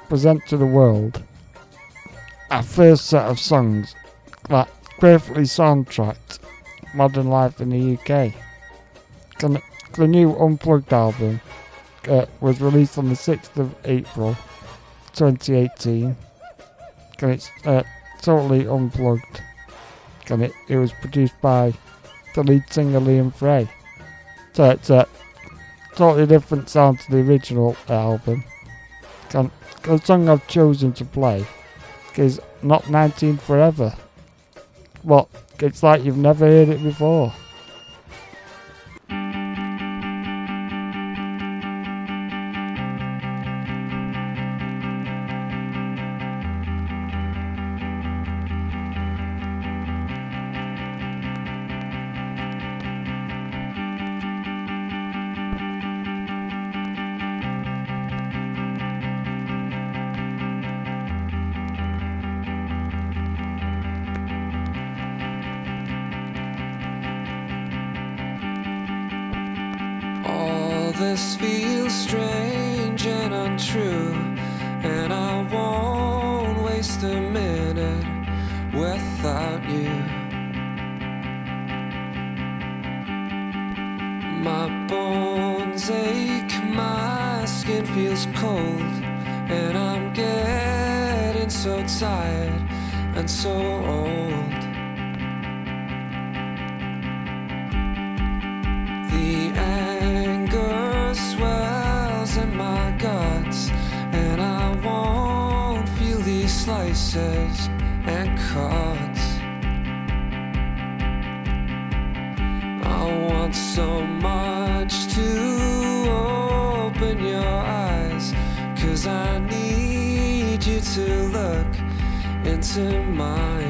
present to the world a first set of songs that perfectly soundtracked modern life in the UK. The new Unplugged album uh, was released on the 6th of April 2018. And it's uh, totally unplugged. And it, it was produced by the lead singer Liam Fray. So it's a totally different sound to the original album. And the song I've chosen to play is Not 19 Forever. But it's like you've never heard it before. This feels strange and untrue, and I won't waste a minute without you. My bones ache, my skin feels cold, and I'm getting so tired and so old. Slices and cards. I want so much to open your eyes, cause I need you to look into mine.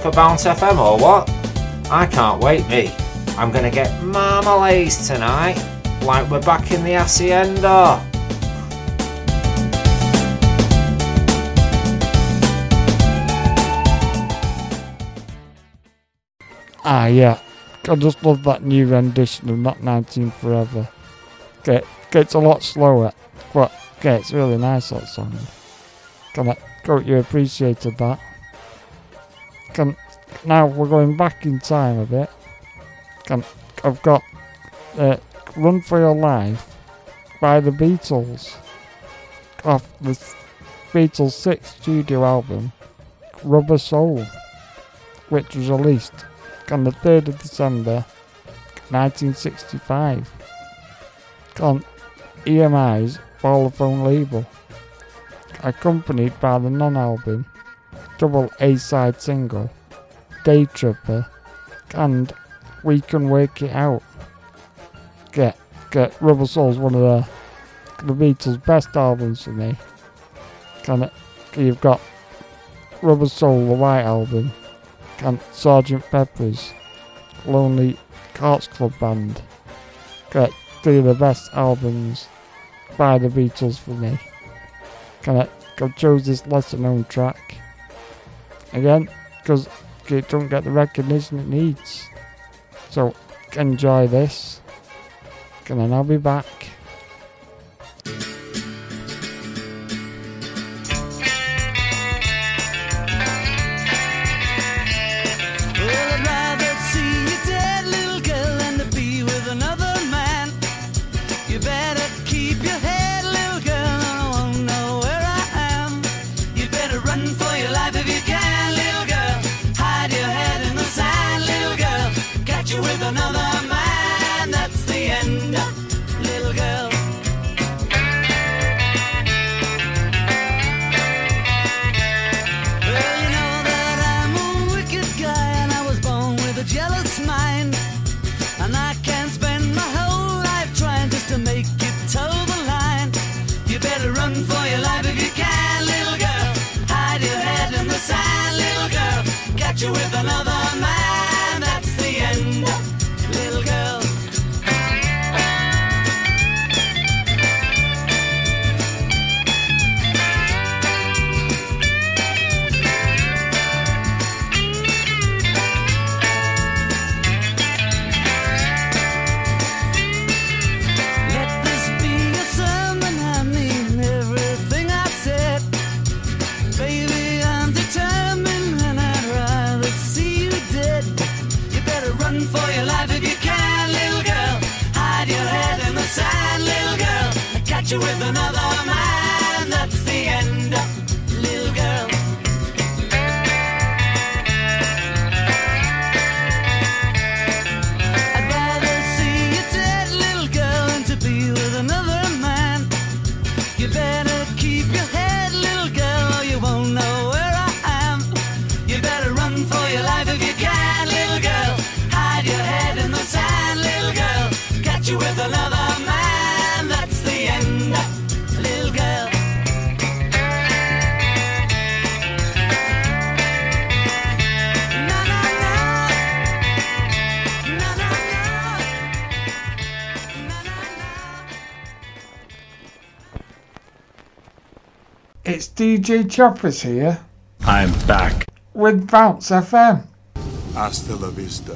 For Bounce FM or what? I can't wait, me. I'm gonna get marmalades tonight, like we're back in the hacienda. Ah, yeah. I just love that new rendition of Not 19 Forever. Okay, gets a lot slower, but okay, it's really nice that song. Can I hope you appreciated that? Now we're going back in time a bit. I've got uh, "Run for Your Life" by the Beatles off the Beatles' sixth studio album, "Rubber Soul," which was released on the 3rd of December 1965 on EMI's Parlophone label, accompanied by the non-album double A-side single Day Tripper and We Can Work It Out. Get get Rubber Soul's one of the the Beatles' best albums for me. Kind of, you've got Rubber Soul, the White Album, and Sergeant Pepper's Lonely Hearts Club Band. Get three of the best albums by the Beatles for me. Kind of, I chose this lesser known track again because it don't get the recognition it needs. So enjoy this. And then I'll be back. Choppers here. I'm back. With Bounce FM. Hasta la vista,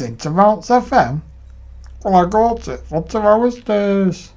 listening to Malts FM. Well, I got it for two hours days.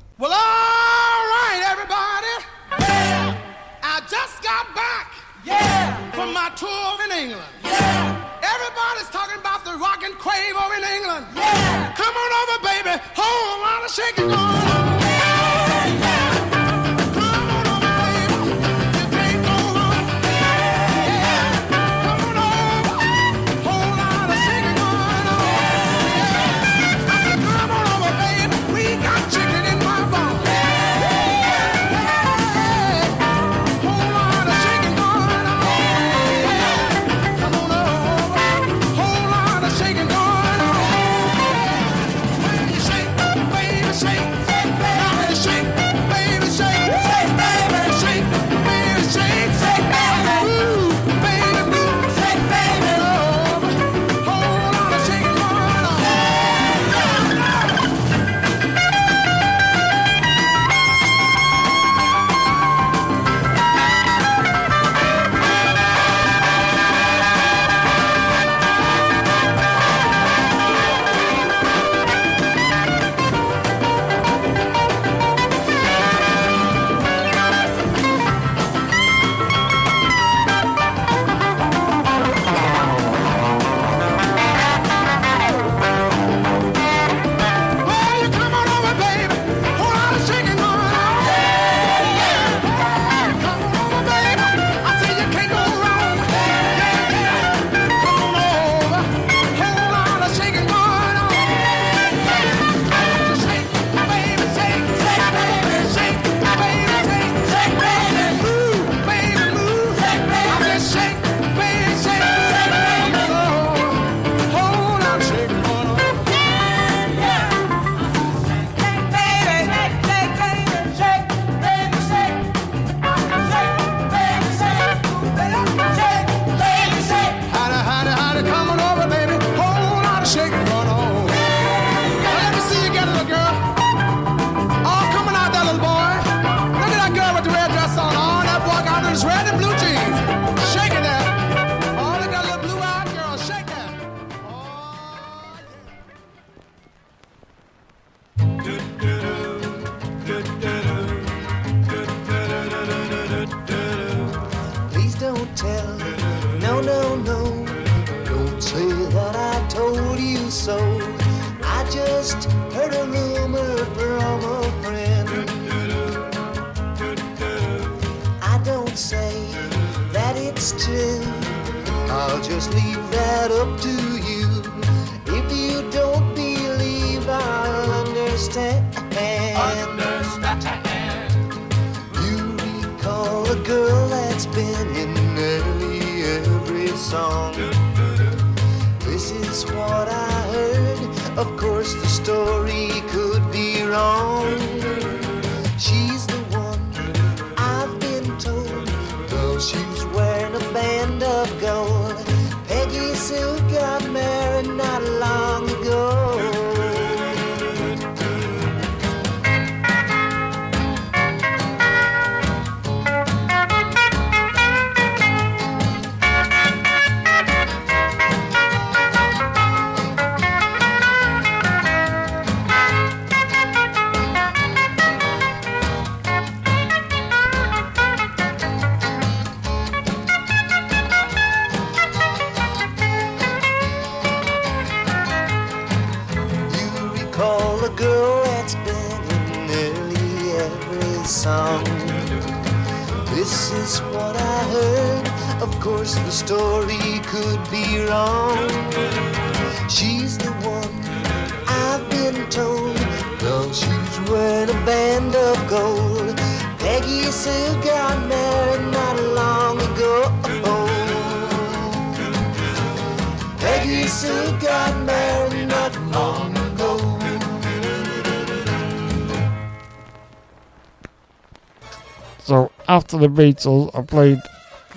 the Beatles, I played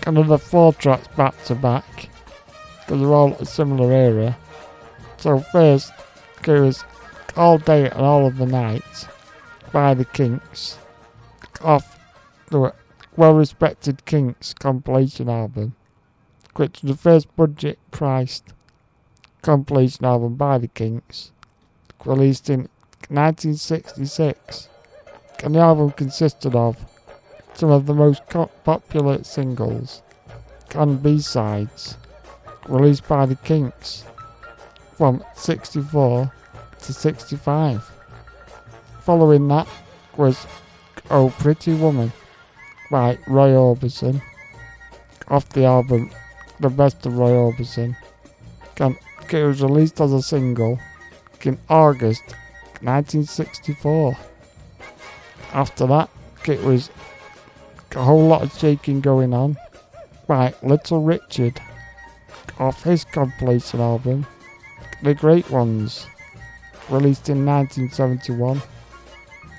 kind of the four tracks back to back because they're all a similar era. So first, it was All Day and All of the Night by the Kinks off the well-respected Kinks compilation album, which was the first budget-priced compilation album by the Kinks, released in 1966. And the album consisted of some of the most popular singles and B-sides released by the Kinks from 64 to 65. Following that was Oh Pretty Woman by Roy Orbison off the album The Best of Roy Orbison. It was released as a single in August 1964. After that, it was a whole lot of shaking going on Right, Little Richard off his compilation album, The Great Ones, released in 1971.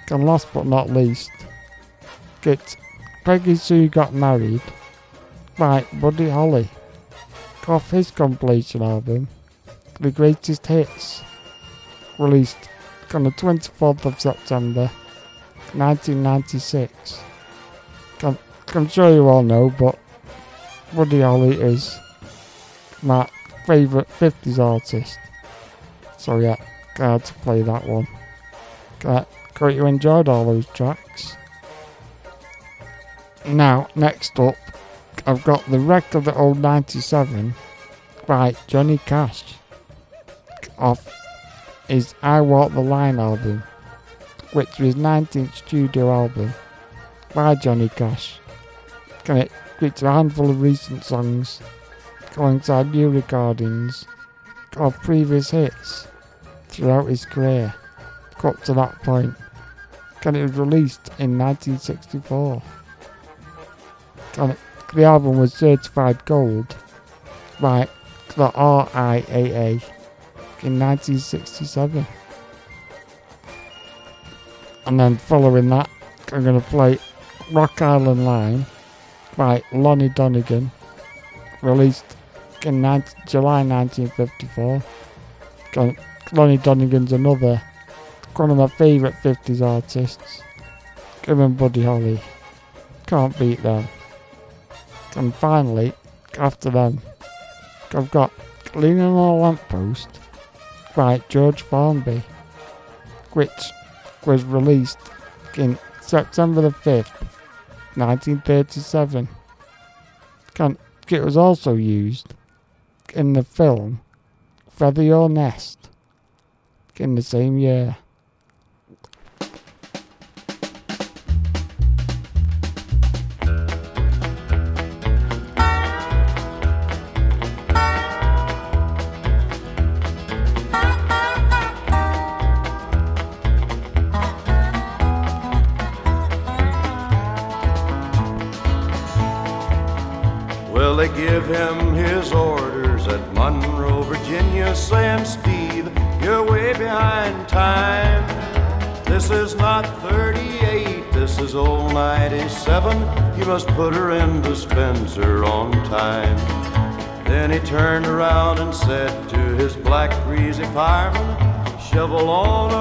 And last but not least, it's Peggy Sue Got Married by Buddy Holly off his compilation album, The Greatest Hits, released on the 24th of September 1996. I'm, I'm sure you all know, but Buddy Holly is my favourite 50s artist. So yeah, glad to play that one. Glad, glad you enjoyed all those tracks. Now, next up, I've got the Wreck of the old 97 by Johnny Cash off his I Walk the Line album, which was his 19th studio album by Johnny Cash. It features a handful of recent songs alongside new recordings of previous hits throughout his career up to that point. And it was released in 1964. And the album was certified gold by the RIAA in 1967. And then following that, I'm going to play Rock Island Line by Lonnie Donegan, released in 19, July 1954. Gon- Lonnie Donegan's another one of my favourite 50s artists. Him and Buddy Holly. Can't beat them. And finally, after them, I've got Leaning on a Lamppost by George Formby, which was released in September the 5th, 1937. And it was also used in the film Feather Your Nest in the same year. Said to his black greasy fireman, Shovel on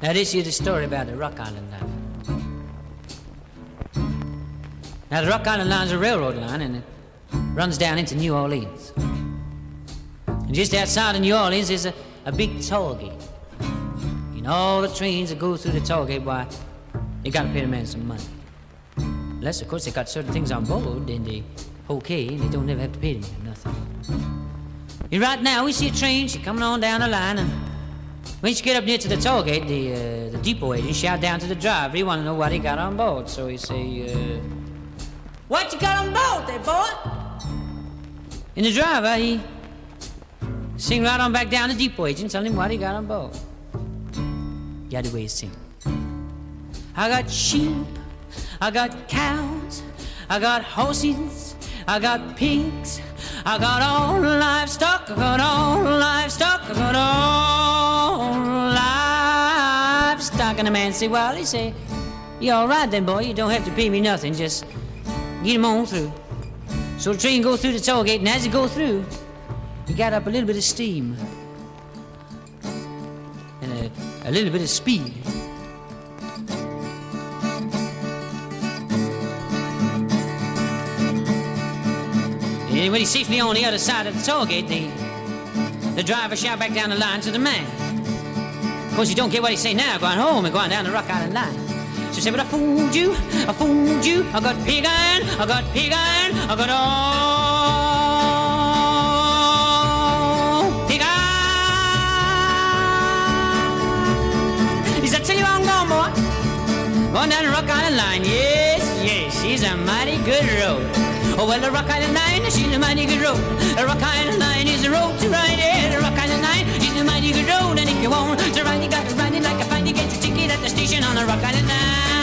Now, this is the story about the Rock Island Line. Now, the Rock Island Line is a railroad line, and it runs down into New Orleans. And just outside of New Orleans is a, a big toll gate. And all the trains that go through the toll gate, why, you gotta pay the man some money. Unless, of course, they got certain things on board, then they okay, and they don't ever have to pay them nothing. And right now, we see a train, she coming on down the line, and when she get up near to the toll gate, the, uh, the depot agent shout down to the driver. He want to know what he got on board. So he say, uh, What you got on board there, boy? And the driver, he sing right on back down to the depot agent, tell him what he got on board. Yeah, the way he sing. I got sheep, I got cows, I got horses, I got pigs, I got all livestock, I got all livestock, I got all livestock. And the man say, well, he say, you all right then, boy, you don't have to pay me nothing, just get him on through. So the train goes through the toll gate, and as it go through, he got up a little bit of steam and a, a little bit of speed. And when he's safely on the other side of the toll gate, the, the driver shout back down the line to the man. Of course, you don't get what he say now, going home and going down the Rock Island line. She said, but I fooled you, I fooled you, I got pig iron, I got pig iron, I got all pig iron. He said, tell you I'm going, boy. Going down the Rock Island line, yes, yes, she's a mighty good road. Oh, well, the Rock Island line, she's a mighty good road. The Rock Island line is a road to ride it. The Rock Island line is a mighty good road. And if you want to ride, you got to ride it like a fine. You get your ticket at the station on the Rock Island line.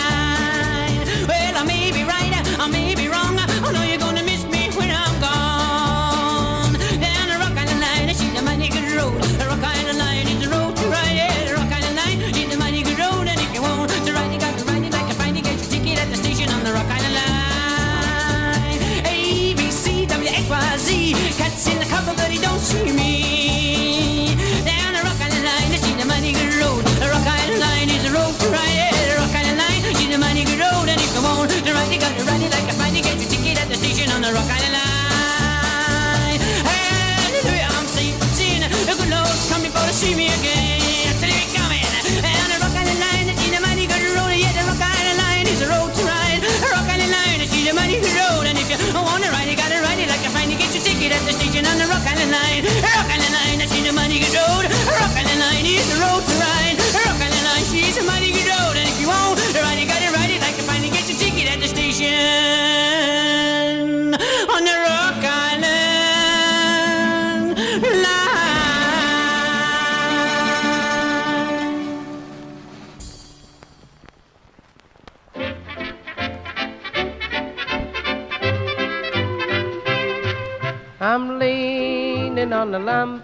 On the lamp.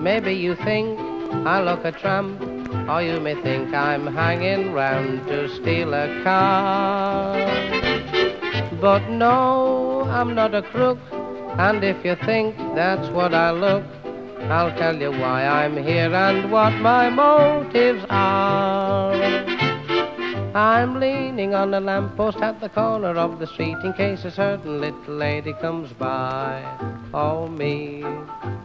Maybe you think I look a tramp, or you may think I'm hanging round to steal a car. But no, I'm not a crook, and if you think that's what I look, I'll tell you why I'm here and what my motives are. I'm leaning on a lamppost at the corner of the street in case a certain little lady comes by. Oh me,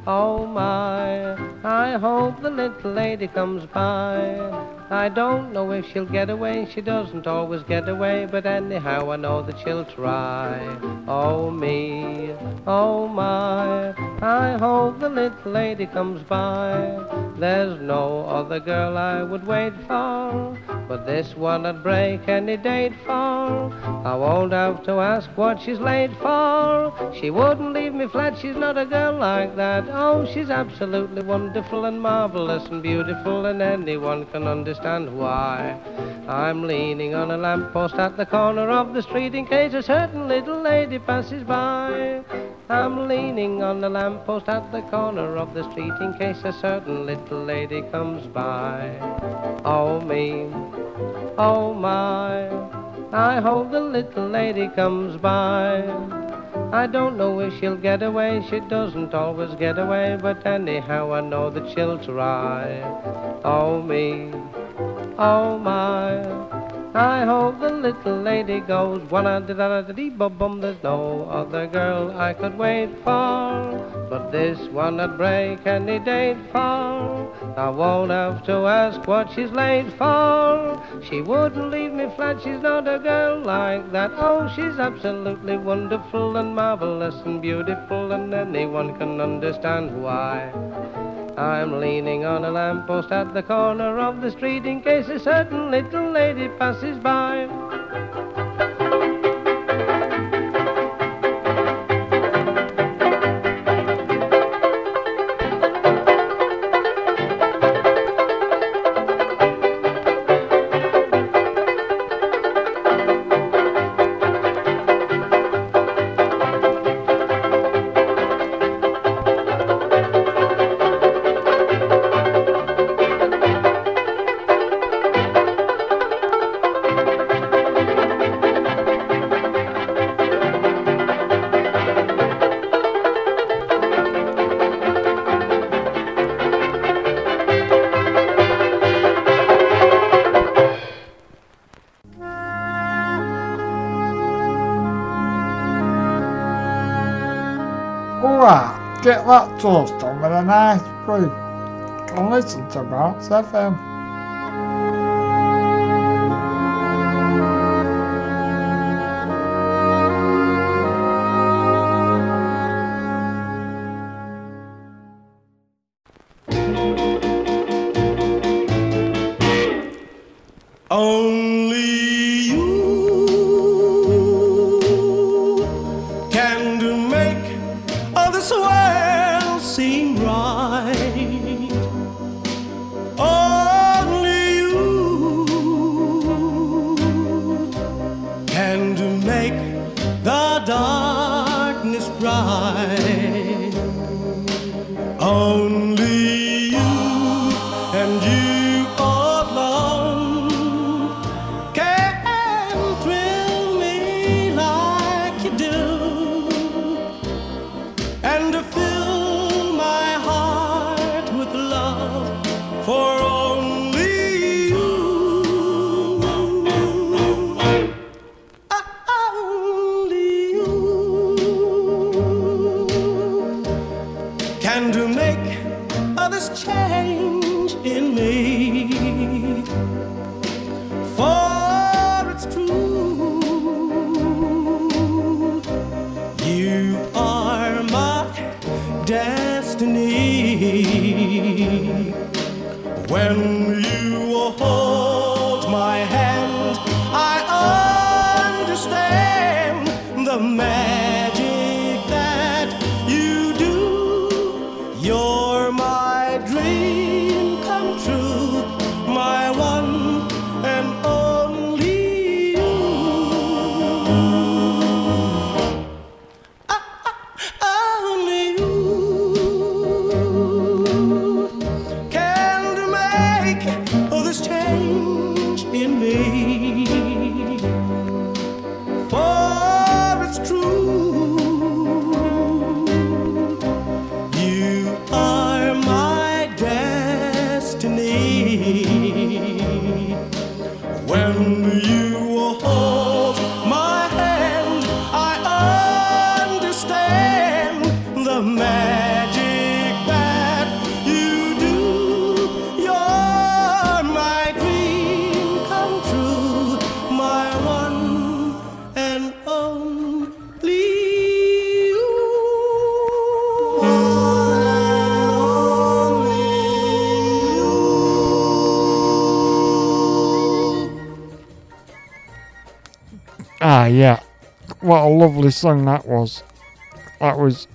oh my, I hope the little lady comes by. I don't know if she'll get away, she doesn't always get away, but anyhow I know that she'll try. Oh me, oh my, I hope the little lady comes by. There's no other girl I would wait for, but this one I'd break any date for. I won't have to ask what she's late for. She wouldn't leave me flat, she's not a girl like that. Oh, she's absolutely wonderful and marvelous and beautiful, and anyone can understand why. I'm leaning on a lamppost at the corner of the street in case a certain little lady passes by. I'm leaning on the lamppost at the corner of the street in case a certain little lady comes by. Oh me, oh my, I hope the little lady comes by. I don't know if she'll get away, she doesn't always get away, but anyhow I know that she'll try. Oh me, oh my. I hope the little lady goes one da da da dee bum bum. There's no other girl I could wait for, but this one I'd break any date for. I won't have to ask what she's late for. She wouldn't leave me flat. She's not a girl like that. Oh, she's absolutely wonderful and marvelous and beautiful, and anyone can understand why. I'm leaning on a lamppost at the corner of the street in case a certain little lady passes by. Toast on with a nice brew. Listen to Bounce FM. A lovely song that was. That was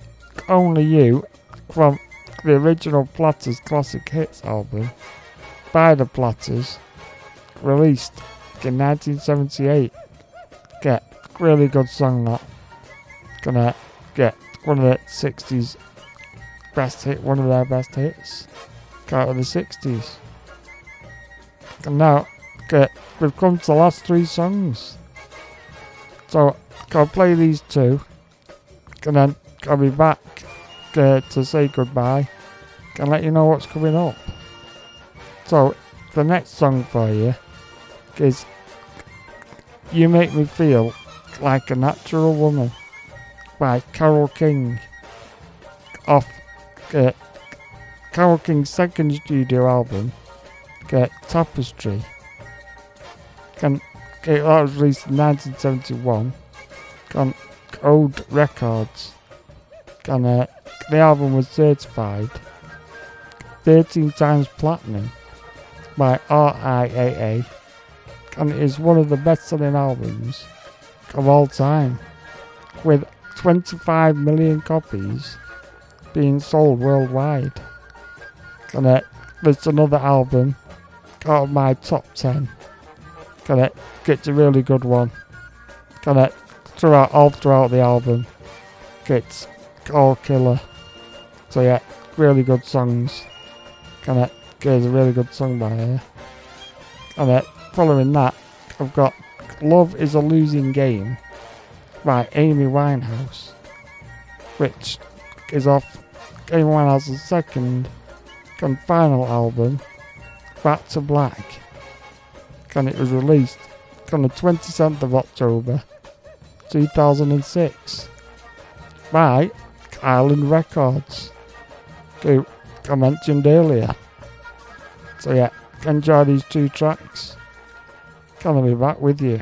Only You from the original Platters Classic Hits album by the Platters, released in 1978. Get really good song that. Gonna get one of the 60s best hit, one of their best hits out of the 60s. And now, get, we've come to the last three songs. So, I'll play these two, and then I'll be back uh, to say goodbye and let you know what's coming up. So, the next song for you is You Make Me Feel Like a Natural Woman by Carole King off uh, Carole King's second studio album, uh, Tapestry. And it was released in 1971 on Ode Records. And uh, the album was certified 13 times platinum by RIAA. And it is one of the best selling albums of all time, with 25 million copies being sold worldwide. And uh, there's another album out of my top 10. Of gets a really good one. Of throughout all throughout the album, gets all killer. So yeah, really good songs. Of gets a really good song by her. Uh, following that, I've got "Love Is a Losing Game" by Amy Winehouse, which is off Amy Winehouse's second and final album, Back to Black. And it was released on the 27th of October 2006 by Island Records, who I mentioned earlier. So yeah, enjoy these two tracks. Gonna be back with you.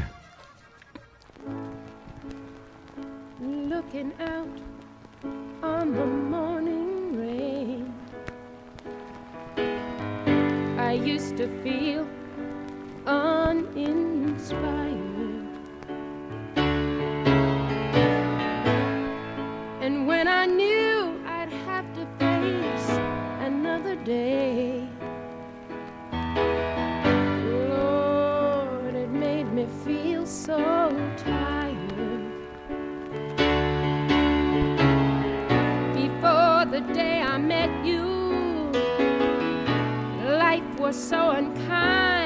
Looking out on the morning rain. I used to feel uninspired. And when I knew I'd have to face another day, Lord, it made me feel so tired. Before the day I met you, life was so unkind.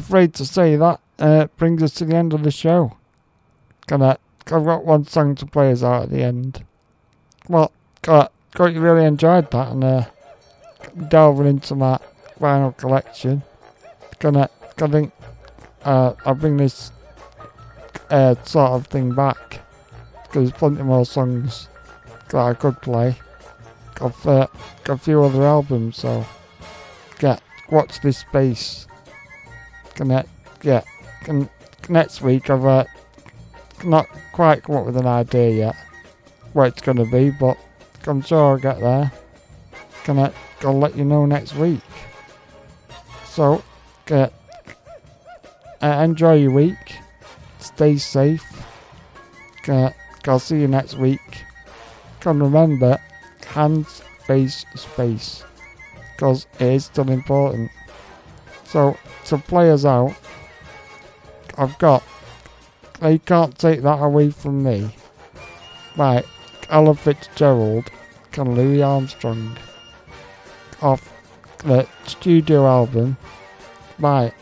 Afraid to say that uh, brings us to the end of the show. Gonna, I've got one song to play us out at the end. Well, got, got you really enjoyed that and uh, delving into my vinyl collection. Gonna, I think uh, I'll bring this uh, sort of thing back because there's plenty more songs that I could play. Got, uh, got a few other albums, so get watch this space. Gonna yeah, can, next week I've uh, not quite come up with an idea yet what it's gonna be, but I'm sure I'll get there. Gonna I'll let you know next week. So, get uh, enjoy your week. Stay safe. Uh, I'll see you next week. Can remember, hands, face, space. Because it is still important. So, to play us out, I've got They Can't Take That Away From Me. By Ella Fitzgerald and Louis Armstrong off the studio album. By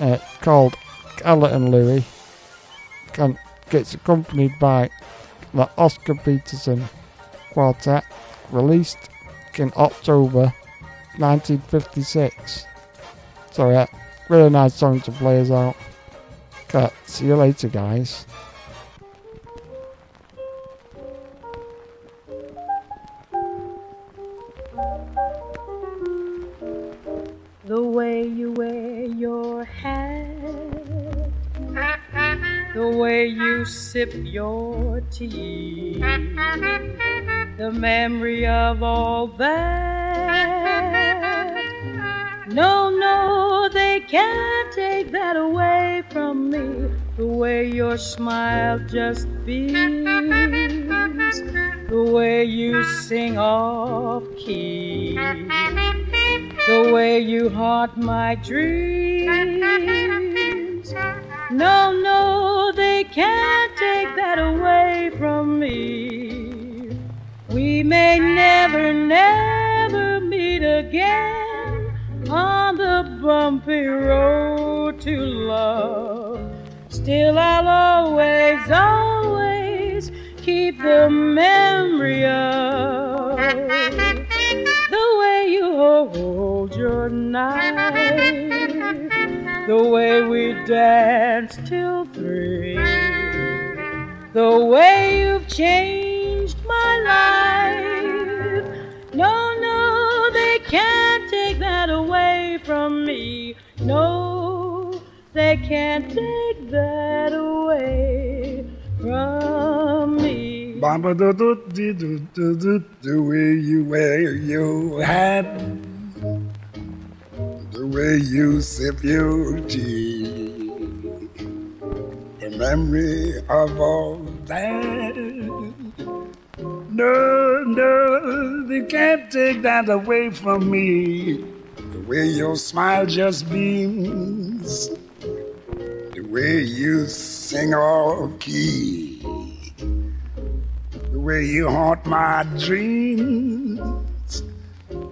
uh, called Ella and Louis and gets accompanied by the Oscar Peterson Quartet released in October 1956 so yeah really nice song to play us out Cut. see you later guys The way you wear your hat, the way you sip your tea, the memory of all that. No, no, they can't take that away from me. The way your smile just beams, the way you sing off key the way you haunt my dreams. No, no, they can't take that away from me. We may never, never meet again on the bumpy road to love. Still, I'll always, always keep the memory of the way you hold your knife, the way we danced till three, the way you've changed my life. No, no, they can't that away from me. No, they can't take that away from me. Bamba do do do do do do way you wear your hat, the way you sip your tea, the memory of all that. No, no, they can't take that away from me. Way your smile just beams, the way you sing off key the way you haunt my dreams.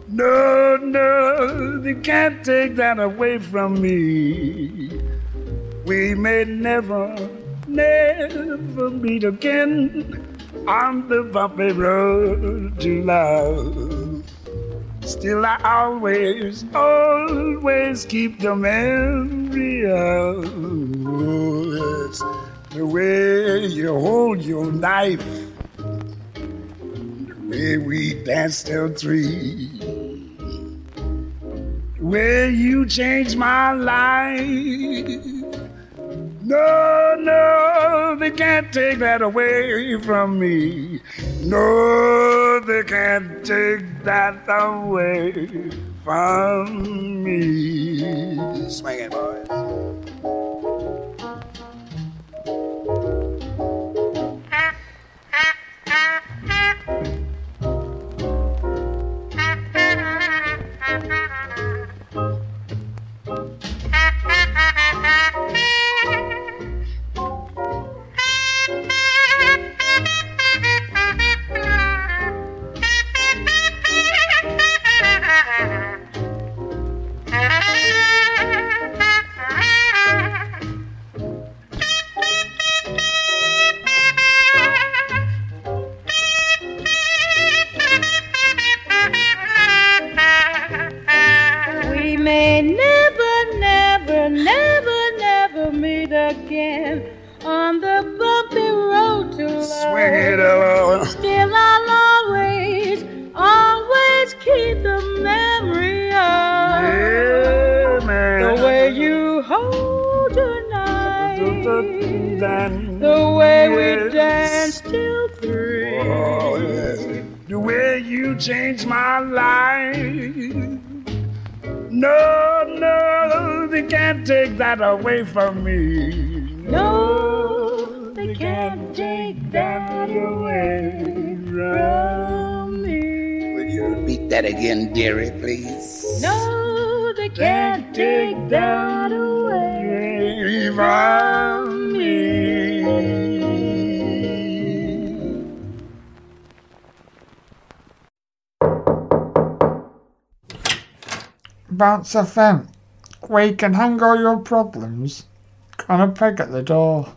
No, no, you can't take that away from me. We may never, never meet again on the bumpy road to love. Still, I always, always keep the memory of the way you hold your knife the way we danced till three. The way you changed my life. No, no, they can't take that away from me. No, they can't take that away from me. Swing it, boys. Thank you. It alone. Uh, Still, I'll always, always keep the memory of the way you hold tonight, the way we danced till three. The way you changed my life. No, no, they can't take that away from me. No, they can't take that away from me. Will you repeat that again, dearie, please? No, they can't take that away from me. Bounce FM, where you can hang all your problems on a peg at the door.